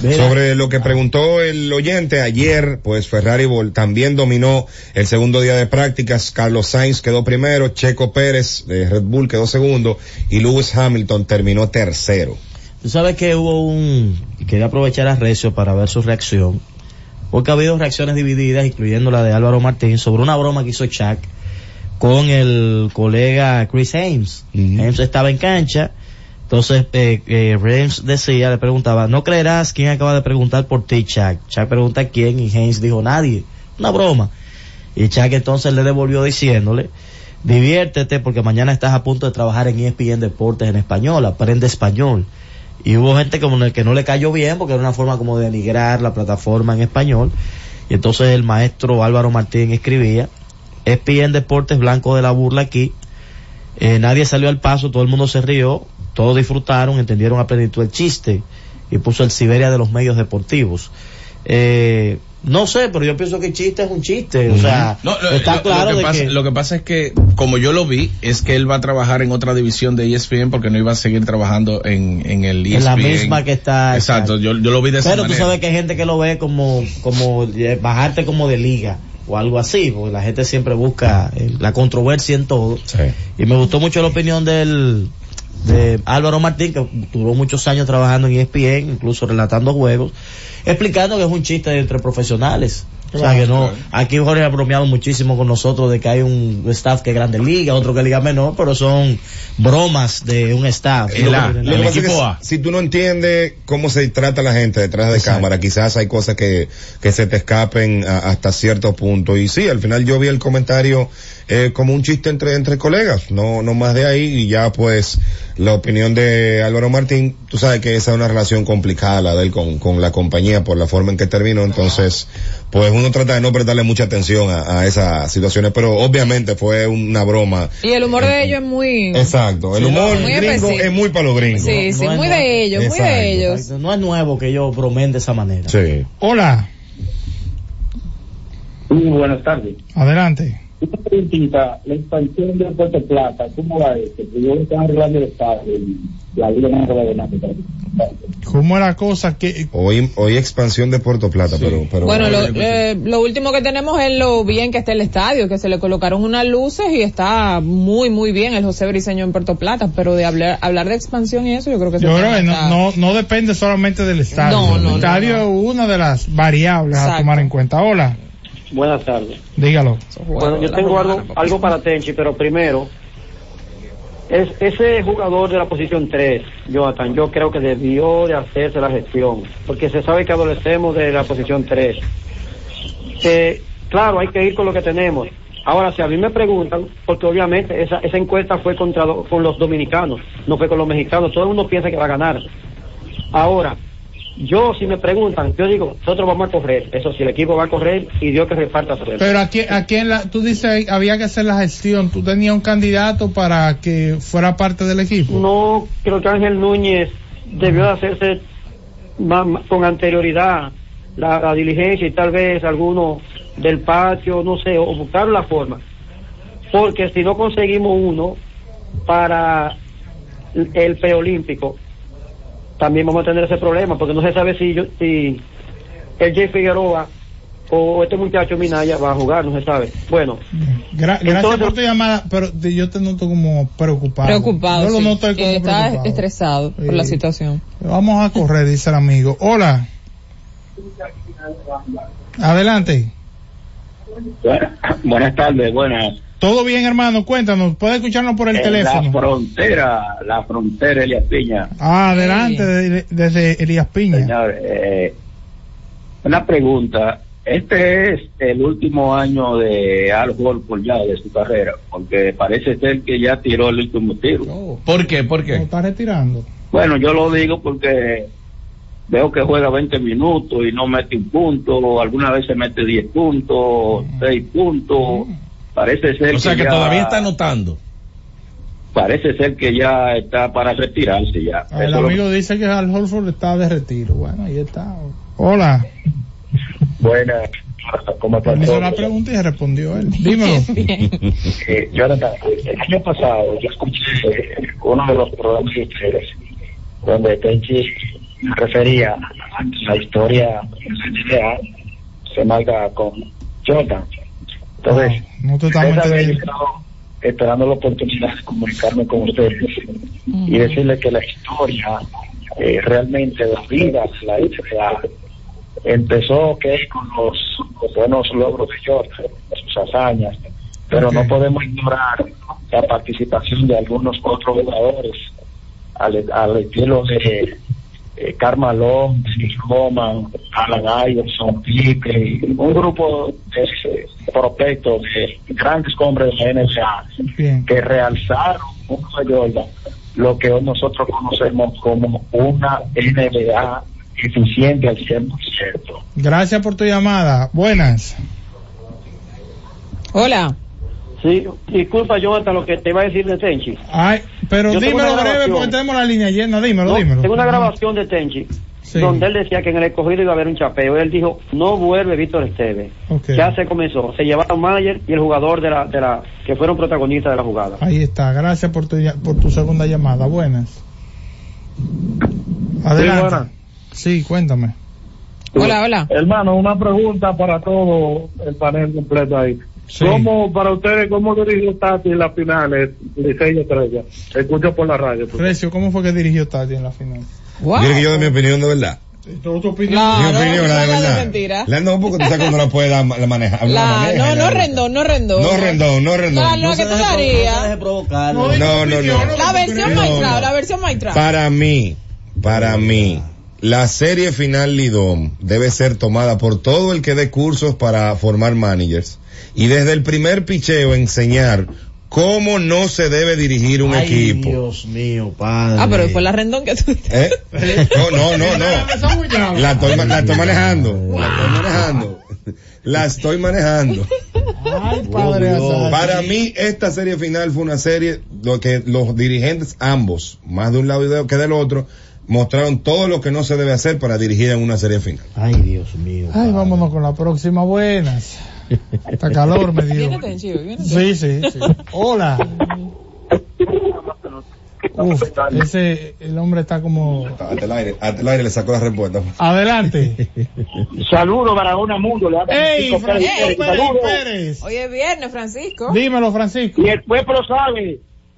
Sobre lo que preguntó el oyente ayer, pues Ferrari también dominó el segundo día de prácticas. Carlos Sainz quedó primero, Checo Pérez de Red Bull quedó segundo y Lewis Hamilton terminó tercero. Tú sabes que hubo un, quería aprovechar a Recio para ver su reacción, porque ha habido reacciones divididas, incluyendo la de Álvaro Martín, sobre una broma que hizo Chuck con el colega Chris Ames. Ames estaba en cancha, entonces eh, eh, Ames decía, le preguntaba, ¿no creerás quién acaba de preguntar por ti, Chuck? Chuck pregunta quién y Ames dijo, nadie, una broma. Y Chuck entonces le devolvió diciéndole, diviértete porque mañana estás a punto de trabajar en ESPN Deportes en español, aprende español. Y hubo gente como el que no le cayó bien porque era una forma como de denigrar la plataforma en español. Y entonces el maestro Álvaro Martín escribía, ESPN Deportes blanco de la burla aquí. Eh, nadie salió al paso, todo el mundo se rió, todos disfrutaron, entendieron a plenitud el chiste y puso el Siberia de los medios deportivos. Eh, no sé, pero yo pienso que el chiste es un chiste. O sea, No, lo, está claro lo que de pasa, que... lo que pasa es que, como yo lo vi, es que él va a trabajar en otra división de E ESPN porque no iba a seguir trabajando en, en el ESPN. en la misma que está. Exacto, yo, yo lo vi de esa Pero tú manera. sabes que hay gente que lo ve como, como eh, bajarte como de liga o algo así, porque la gente siempre busca eh, la controversia en todo. Y me gustó mucho la opinión del de Álvaro Martín, que duró muchos años trabajando en ESPN, incluso relatando juegos, explicando que es un chiste entre profesionales. O sea que no, aquí Jorge ha bromeado muchísimo con nosotros de que hay un staff que es grande liga, otro que es liga menor, pero son bromas de un staff. No, es que si, si tú no entiendes cómo se trata la gente detrás de cámara, quizás hay cosas que, que se te escapen a- hasta cierto punto. Y sí, al final yo vi el comentario eh, como un chiste entre, entre colegas, no, no más de ahí. Y ya pues la opinión de Álvaro Martín, tú sabes que esa es una relación complicada la de él con, con la compañía por la forma en que terminó. Entonces, pues uno trata de no prestarle mucha atención a, a esas situaciones, pero obviamente fue una broma. Y el humor de ellos es muy... Exacto, el humor muy gringo es muy para los gringos. Sí, sí, No muy nuevo. de ellos, muy de ellos. exacto. No es nuevo que ellos bromen de esa manera. Sí. Hola, Muy buenas tardes. adelante. Una preguntita, la expansión de Puerto Plata, ¿cómo va eso? Porque yo estaba arreglando el estadio y la vida no va nada. ¿Cómo la cosa que Hoy, hoy expansión de Puerto Plata, pero, pero Bueno, lo, eh, lo último que tenemos es lo bien que está el estadio, que se le colocaron unas luces y está muy, muy bien el José Briseño en Puerto Plata, pero de hablar, hablar de expansión y eso, yo creo que yo creo que no, no, no depende solamente del estadio. No, no, el no, estadio es una de las variables a tomar en cuenta. Hola, Buenas tardes. dígalo. Bueno, yo tengo algo, algo para Tenchi, pero primero, es, ese jugador de la posición 3, Jonathan, yo creo que debió de hacerse la gestión, porque se sabe que adolecemos de la posición 3. Eh, claro, hay que ir con lo que tenemos. Ahora, si a mí me preguntan, porque obviamente esa, esa encuesta fue contra con los dominicanos, no fue con los mexicanos, todo el mundo piensa que va a ganar. Ahora, yo si me preguntan, yo digo, nosotros vamos a correr, eso si el equipo va a correr y Dios que reparta suerte. Pero aquí, aquí en la, tú dices había que hacer la gestión. ¿Tú tenías un candidato para que fuera parte del equipo? No, creo que Ángel Núñez debió de hacerse con anterioridad la, la diligencia y tal vez alguno del patio, no sé, o buscar la forma. Porque si no conseguimos uno para el preolímpico, también vamos a tener ese problema, porque no se sabe si, yo, si el Jay Figueroa o este muchacho Minaya va a jugar, no se sabe. Bueno, Gra- gracias Entonces- por tu llamada, pero yo te noto como preocupado. Preocupado, Yo lo sí, noto como que está preocupado. estresado por la situación. Vamos a correr, dice el amigo. Hola. Adelante. Buenas tardes, buenas. Todo bien, hermano. Cuéntanos. Puedes escucharnos por el En teléfono. La frontera, la frontera Elias Piña. Ah, adelante, de- desde Elías Piña. Señor, eh, una pregunta. Este es el último año de Al Horford ya de su carrera, porque parece ser que ya tiró el último tiro. ¿Por qué? ¿Por ¿Lo qué? está retirando? Bueno, yo lo digo porque veo que juega 20 minutos y no mete un punto, alguna vez se mete 10 puntos, 6 puntos. Parece ser O sea que ya- todavía está anotando. Parece ser que ya está para retirarse ya. El Eso lo- amigo dice que Al Holford está de retiro. Bueno, ahí está. Hola. Buenas, ¿cómo estás? Me hizo la pregunta y se respondió él. Dímelo. Eh, Jonathan, el año pasado yo escuché eh, uno de los programas de ustedes donde Tenchi refería a que la historia en la NBA se marca con Jordan. Entonces, No te estamos esa vez yo entendiendo. estaba esperando la oportunidad de comunicarme con ustedes y decirle que la historia eh, realmente de la vida de la NBA empezó que con los, los buenos logros de Jordan, sus hazañas, pero no podemos ignorar la participación de algunos otros jugadores al, al estilo de eh, Roman, Alan Iverson, Pipe, un grupo de eh, prospectos de grandes hombres de la NBA Bien. que realzaron Jordan lo que hoy nosotros conocemos como una NBA eficiente al 100%. Gracias por tu llamada. Buenas. Hola. Sí, disculpa, Jonathan, lo que te iba a decir de Tenchi. Ay, pero Yo dímelo breve porque tenemos la línea llena. Dímelo, No, dímelo. Tengo una grabación de Tenchi Sí. donde él decía que en el escogido iba a haber un chapeo. Él dijo, no vuelve Víctor Esteves. Ok. Ya se comenzó. Se llevaron manager y el jugador de la, de la que fueron protagonistas de la jugada. Ahí está. Gracias por tu, ya- por tu segunda llamada. Buenas. Adelante. buenas. Sí, cuéntame. Hola, hola. Hermano, una pregunta para todo el panel completo ahí. ¿Cómo, para ustedes, cómo dirigió Tati en las finales, Licey y Estrella? Escucho por la radio. pues. Recio, ¿cómo fue que dirigió Tati en la final? ¿Quieres que yo dé mi opinión de verdad? ¿Tu, tu opinión? Claro, mi opinión, la de no la de verdad. mentira. La no, porque tú sabes cuando la puede dar- la maneja. la La, maneja, no, la- no rendón, no rendón. No rendón, no rendón. No, no, que tú darías. No, no, no. La versión No, Maitra, no. la versión Maitra. Para mí, para mí, la serie final Lidom debe ser tomada por todo el que dé cursos para formar managers y desde el primer picheo enseñar cómo no se debe dirigir un Ay, equipo. Dios mío, padre. Ah, pero fue la rendón que tú ¿Eh? No, no, no, no. La estoy, la estoy manejando. La estoy manejando. La estoy manejando. Ay, padre. Para mí, esta serie final fue una serie lo que los dirigentes ambos, más de un lado y de- que del otro, mostraron todo lo que no se debe hacer para dirigir en una serie final. Ay, Dios mío. Ay, vámonos con la próxima. Buenas. Hasta calor me dio. Viene Sí, sí, sí. Hola. Uf, ese, el hombre está como... Hasta el aire, hasta el aire le sacó la respuesta. Adelante. Saludos para una mundo. Le ¡Ey, Francisco. Pérez! Hoy es viernes, Francisco. Dímelo, Francisco. Y el pueblo sabe.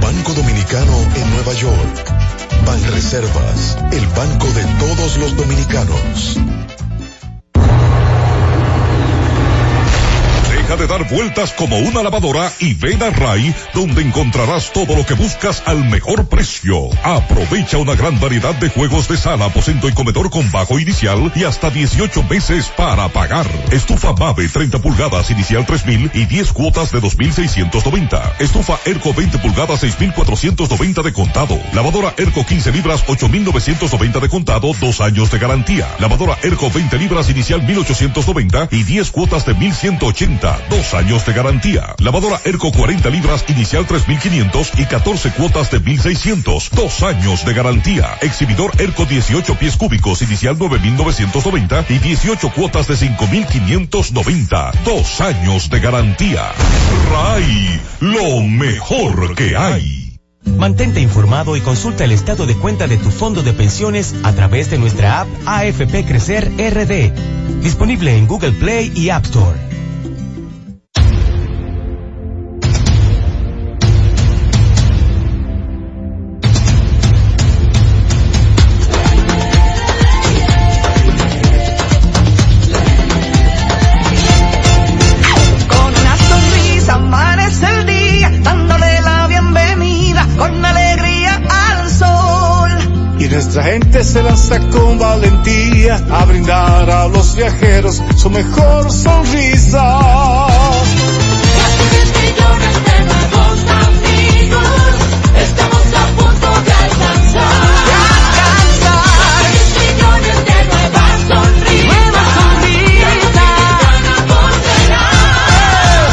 Banco dominicano en Nueva York. Banreservas, el banco de todos los dominicanos. Deja de dar vueltas como una lavadora y ven a Ray, donde encontrarás todo lo que buscas al mejor precio. Aprovecha una gran variedad de juegos de sala, aposento y comedor con bajo inicial y hasta 18 meses para pagar. Estufa Mave 30 pulgadas inicial 3000 y 10 cuotas de 2690. Estufa Erco 20 pulgadas 6490 de contado. Lavadora Erco 15 libras 8990 de contado, dos años de garantía. Lavadora Erco 20 libras inicial 1890 y 10 cuotas de 1180, dos años de garantía. Lavadora Erco 40 libras inicial 3500 y 14 cuotas de 1600, dos años de garantía. Exhibidor Erco 18 pies cúbicos inicial 9990 y 18 cuotas de 5590, dos años de garantía. RAI, lo mejor que hay. Mantente informado y consulta el estado de cuenta de tu fondo de pensiones a través de nuestra app AFP Crecer RD, disponible en Google Play y App Store. Nuestra gente se lanza con valentía a brindar a los viajeros su mejor sonrisa. millones de nuevos amigos, estamos a punto de alcanzar. Diez millones de nuevas sonrisas,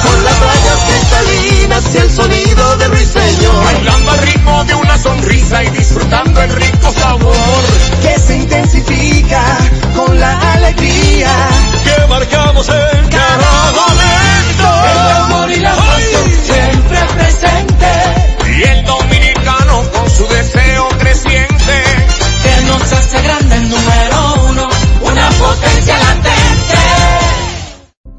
Con las rayas cristalinas y el sonido de ruiseñor. Bailando al ritmo de una sonrisa y disfrutando el rico sabor. que se intensifica con la alegría. Que marcamos en cada momento. El amor y la pasión siempre presente. Y el dominicano con su deseo creciente. Que nos hace grande el número uno, una potencia latente.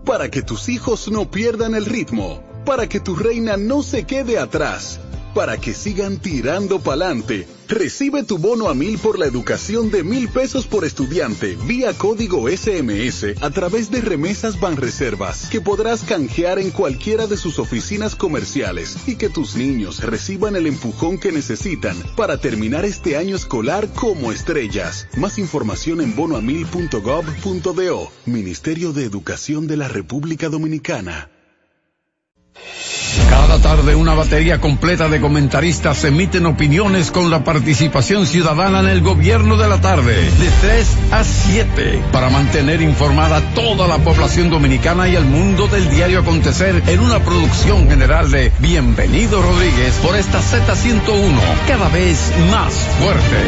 Para que tus hijos no pierdan el ritmo, para que tu reina no se quede atrás, para que sigan tirando pa'lante. Recibe tu bono a mil por la educación de mil pesos por estudiante vía código SMS a través de remesas Banreservas que podrás canjear en cualquiera de sus oficinas comerciales y que tus niños reciban el empujón que necesitan para terminar este año escolar como estrellas. Más información en bonoamil.gov.do. Ministerio de Educación de la República Dominicana. Cada tarde una batería completa de comentaristas emiten opiniones con la participación ciudadana en el gobierno de la tarde, de 3 a 7, para mantener informada toda la población dominicana y el mundo del diario acontecer en una producción general de Bienvenido Rodríguez por esta Z101, cada vez más fuerte.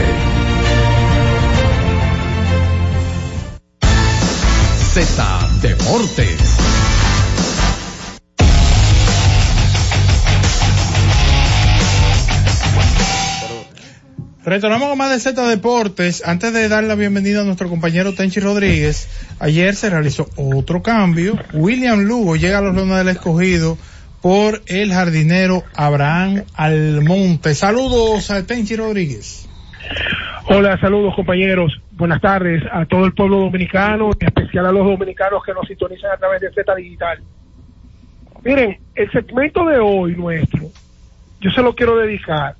Z Deportes. Retornamos con más de Z Deportes. Antes de dar la bienvenida a nuestro compañero Tenchi Rodríguez, ayer se realizó otro cambio. William Lugo llega a los Leones del Escogido por el jardinero Abraham Almonte. Saludos a Tenchi Rodríguez. Hola, saludos compañeros. Buenas tardes a todo el pueblo dominicano, en especial a los dominicanos que nos sintonizan a través de Z Digital. Miren, el segmento de hoy nuestro, yo se lo quiero dedicar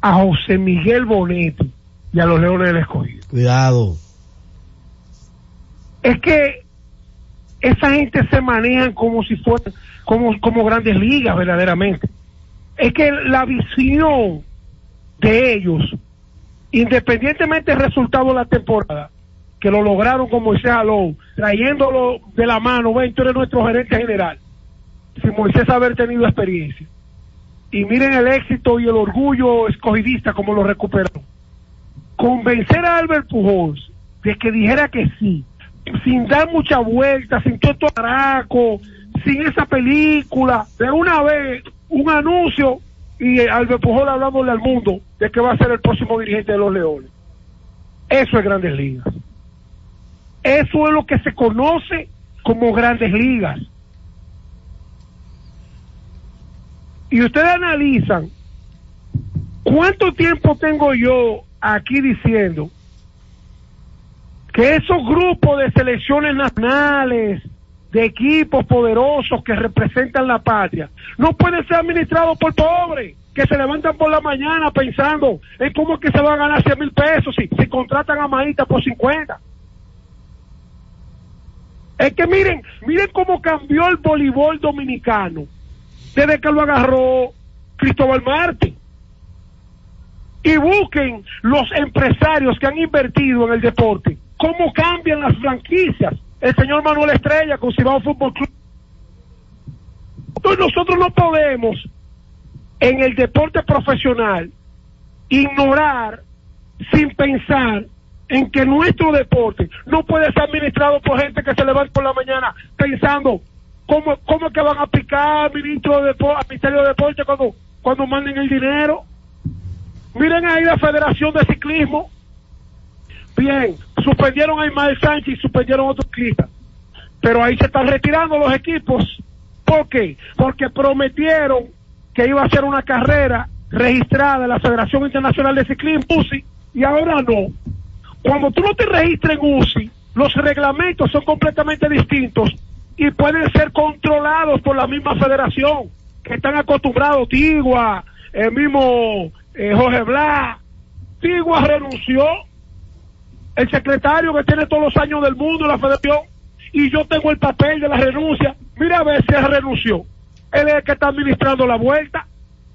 a José Miguel Bonetti y a los Leones del Escogido. Cuidado. Es que esa gente se manejan como si fueran como, como grandes ligas verdaderamente. Es que la visión de ellos, independientemente del resultado de la temporada, que lo lograron con Moisés Alou, trayéndolo de la mano, ven, tú eres nuestro gerente general, sin Moisés haber tenido experiencia y miren el éxito y el orgullo escogidista como lo recuperaron. Convencer a Albert Pujols de que dijera que sí, sin dar mucha vuelta, sin todo araco, sin esa película, de una vez un anuncio y Albert Pujols hablándole al mundo de que va a ser el próximo dirigente de los Leones. Eso es Grandes Ligas. Eso es lo que se conoce como Grandes Ligas. Y ustedes analizan cuánto tiempo tengo yo aquí diciendo que esos grupos de selecciones nacionales, de equipos poderosos que representan la patria, no pueden ser administrados por pobres que se levantan por la mañana pensando en cómo es que se van a ganar 100 mil pesos si, si contratan a Maíta por 50. Es que miren, miren cómo cambió el voleibol dominicano desde que lo agarró Cristóbal Marte. Y busquen los empresarios que han invertido en el deporte, cómo cambian las franquicias. El señor Manuel Estrella con Cibao Fútbol Club. Entonces nosotros no podemos en el deporte profesional ignorar sin pensar en que nuestro deporte no puede ser administrado por gente que se levanta por la mañana pensando ¿Cómo, cómo es que van a aplicar ministro de al Ministerio de Deporte cuando, cuando manden el dinero? Miren ahí la Federación de Ciclismo. Bien, suspendieron a Ismael Sánchez y suspendieron a otros ciclistas. Pero ahí se están retirando los equipos. ¿Por qué? Porque prometieron que iba a ser una carrera registrada en la Federación Internacional de Ciclismo, UCI, y ahora no. Cuando tú no te registras en UCI, los reglamentos son completamente distintos y pueden ser controlados por la misma federación que están acostumbrados, Tigua, el mismo eh, Jorge Blas. Tigua renunció, el secretario que tiene todos los años del mundo en la federación, y yo tengo el papel de la renuncia. Mira a él renunció. Él es el que está administrando la vuelta,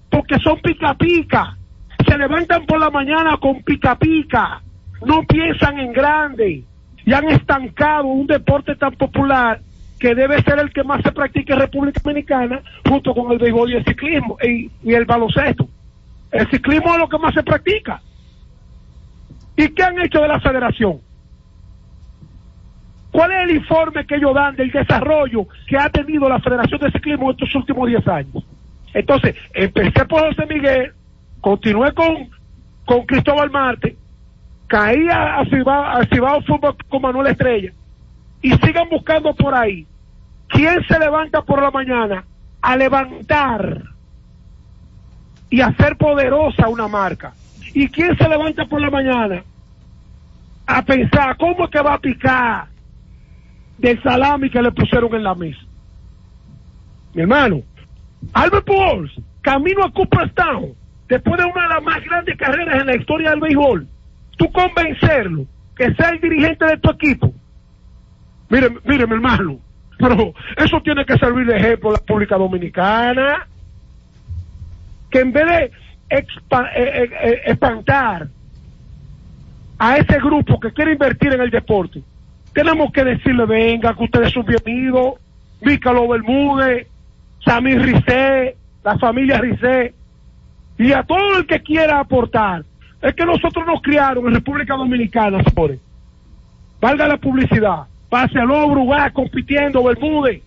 porque son pica pica. Se levantan por la mañana con pica pica. No piensan en grande. Y han estancado un deporte tan popular que debe ser el que más se practica en República Dominicana, junto con el béisbol y el ciclismo y, el baloncesto. El ciclismo es lo que más se practica. ¿Y qué han hecho de la federación? ¿Cuál es el informe que ellos dan del desarrollo que ha tenido la Federación de Ciclismo en estos últimos 10 años? Entonces, empecé por José Miguel, continué con, con Cristóbal Marte, caí a, a Cibao, a Cibao Fútbol con Manuel Estrella, y sigan buscando por ahí quién se levanta por la mañana a levantar y hacer poderosa una marca. ¿Y quién se levanta por la mañana a pensar cómo es que va a picar del salami que le pusieron en la mesa? Mi hermano, Albert Pujols, camino a Cooperstown, después de una de las más grandes carreras en la historia del béisbol, tú convencerlo que sea el dirigente de tu equipo. Mire, mire, mi hermano, pero eso tiene que servir de ejemplo a la República Dominicana, que en vez de eh, eh, eh, espantar a ese grupo que quiere invertir en el deporte, tenemos que decirle, venga, que ustedes son bienvenidos, Mícalo Bermúdez, Samir Rizé, la familia Rizé, y a todo el que quiera aportar. Es que nosotros nos criaron en República Dominicana, señores. Valga la publicidad. Pase al Brugal compitiendo, Bermúdez.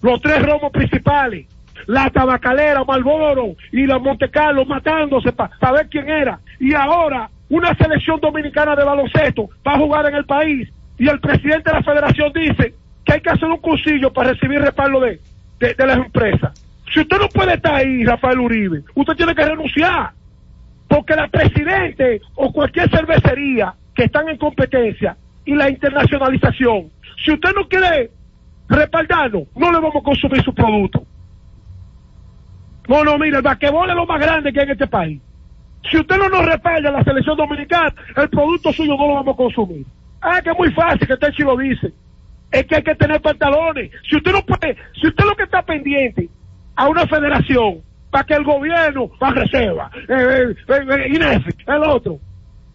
Los tres romos principales. La tabacalera, Malboro y la Monte Carlo matándose para saber quién era. Y ahora, una selección dominicana de baloncesto va a jugar en el país. Y el presidente de la federación dice que hay que hacer un cursillo para recibir respaldo de, de, de las empresas. Si usted no puede estar ahí, Rafael Uribe, usted tiene que renunciar. Porque la presidente o cualquier cervecería que están en competencia y la internacionalización, si usted no quiere respaldarlo, no le vamos a consumir su producto. No, no, mire, el basquetbol es lo más grande que hay en este país. Si usted no nos respalda la selección dominicana, el producto suyo no lo vamos a consumir. Ah, que es muy fácil, que Techi lo dice. Es que hay que tener pantalones. Si usted no puede, si usted lo que está pendiente a una federación para que el gobierno va a reserva, eh, eh, eh, eh, el otro.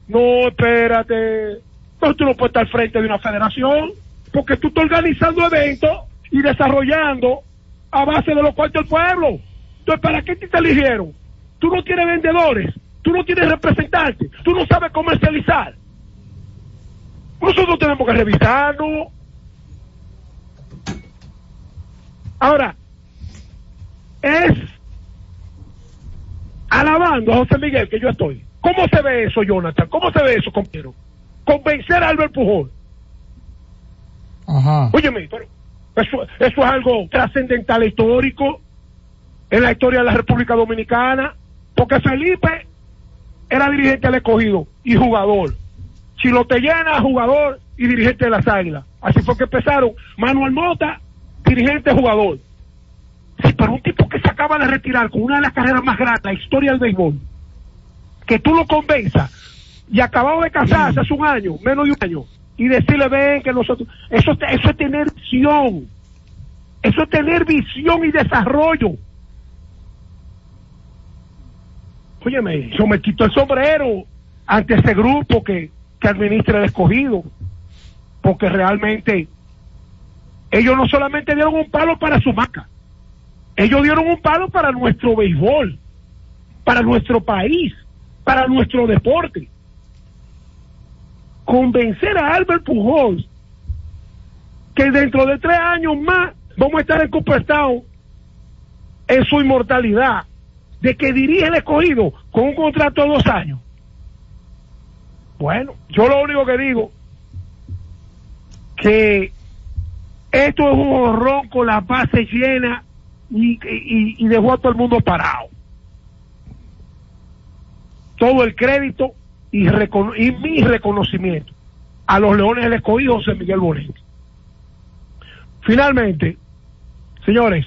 No, espérate. No, tú no puedes estar frente de una federación porque tú estás organizando eventos y desarrollando a base de los cuartos del pueblo. Entonces, ¿para qué te eligieron? Tú no tienes vendedores, tú no tienes representantes, tú no sabes comercializar. Nosotros tenemos que revisarnos. Ahora, es alabando a José Miguel que yo estoy. ¿Cómo se ve eso, Jonathan? ¿Cómo se ve eso, compañero? Convencer a Albert Pujol. Óyeme, pero eso, eso es algo trascendental histórico en la historia de la República Dominicana, porque Felipe era dirigente del escogido y jugador. Si lo te llena, jugador y dirigente de las águilas. Así fue que empezaron. Manuel Mota, dirigente jugador. Sí, pero un tipo que se acaba de retirar con una de las carreras más grandes de la historia del béisbol, que tú lo convenzas y acabado de casarse hace un año, menos de un año, y decirle, ven que nosotros, eso, eso es tener visión, eso es tener visión y desarrollo. Óyeme, yo me quito el sombrero ante ese grupo que, que administra el escogido, porque realmente ellos no solamente dieron un palo para su maca, ellos dieron un palo para nuestro béisbol, para nuestro país, para nuestro deporte. Convencer a Albert Pujols que dentro de tres años más vamos a estar en Cooperstown en su inmortalidad, de que dirige el escogido con un contrato de dos años. Bueno, yo lo único que digo que esto es un horror con la base llena y, y, y dejó a todo el mundo parado. Todo el crédito y, mi reconocimiento a los Leones del Escogido José Miguel Bonet. Finalmente, señores,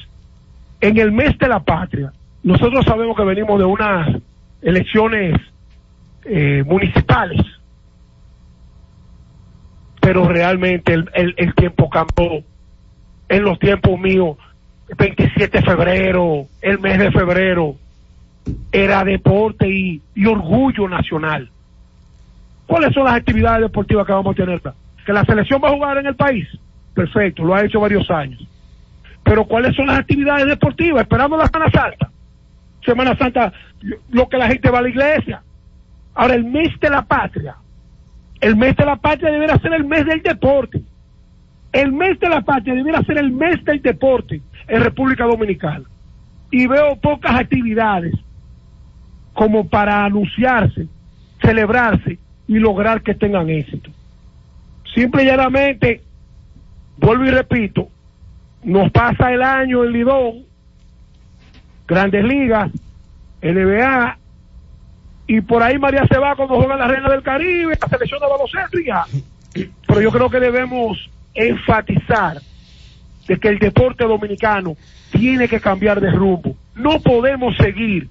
en el mes de la patria, nosotros sabemos que venimos de unas elecciones eh, municipales, pero realmente el, tiempo cambió. En los tiempos míos, 27 de febrero, el mes de febrero, era deporte y orgullo nacional. ¿Cuáles son las actividades deportivas que vamos a tener? Que la selección va a jugar en el país. Perfecto, lo ha hecho varios años. Pero ¿cuáles son las actividades deportivas? Esperando la Semana Santa. Semana Santa, lo que la gente va a la iglesia. Ahora, el mes de la patria. El mes de la patria deberá ser el mes del deporte. El mes de la patria deberá ser el mes del deporte en República Dominicana. Y veo pocas actividades como para anunciarse, celebrarse y lograr que tengan éxito. Simple y llanamente, vuelvo y repito, nos pasa el año en Lidón Grandes Ligas, NBA, y por ahí María se va cuando juega la Reina del Caribe, la selección de baloncesto y ya. Pero yo creo que debemos enfatizar de que el deporte dominicano tiene que cambiar de rumbo. No podemos seguir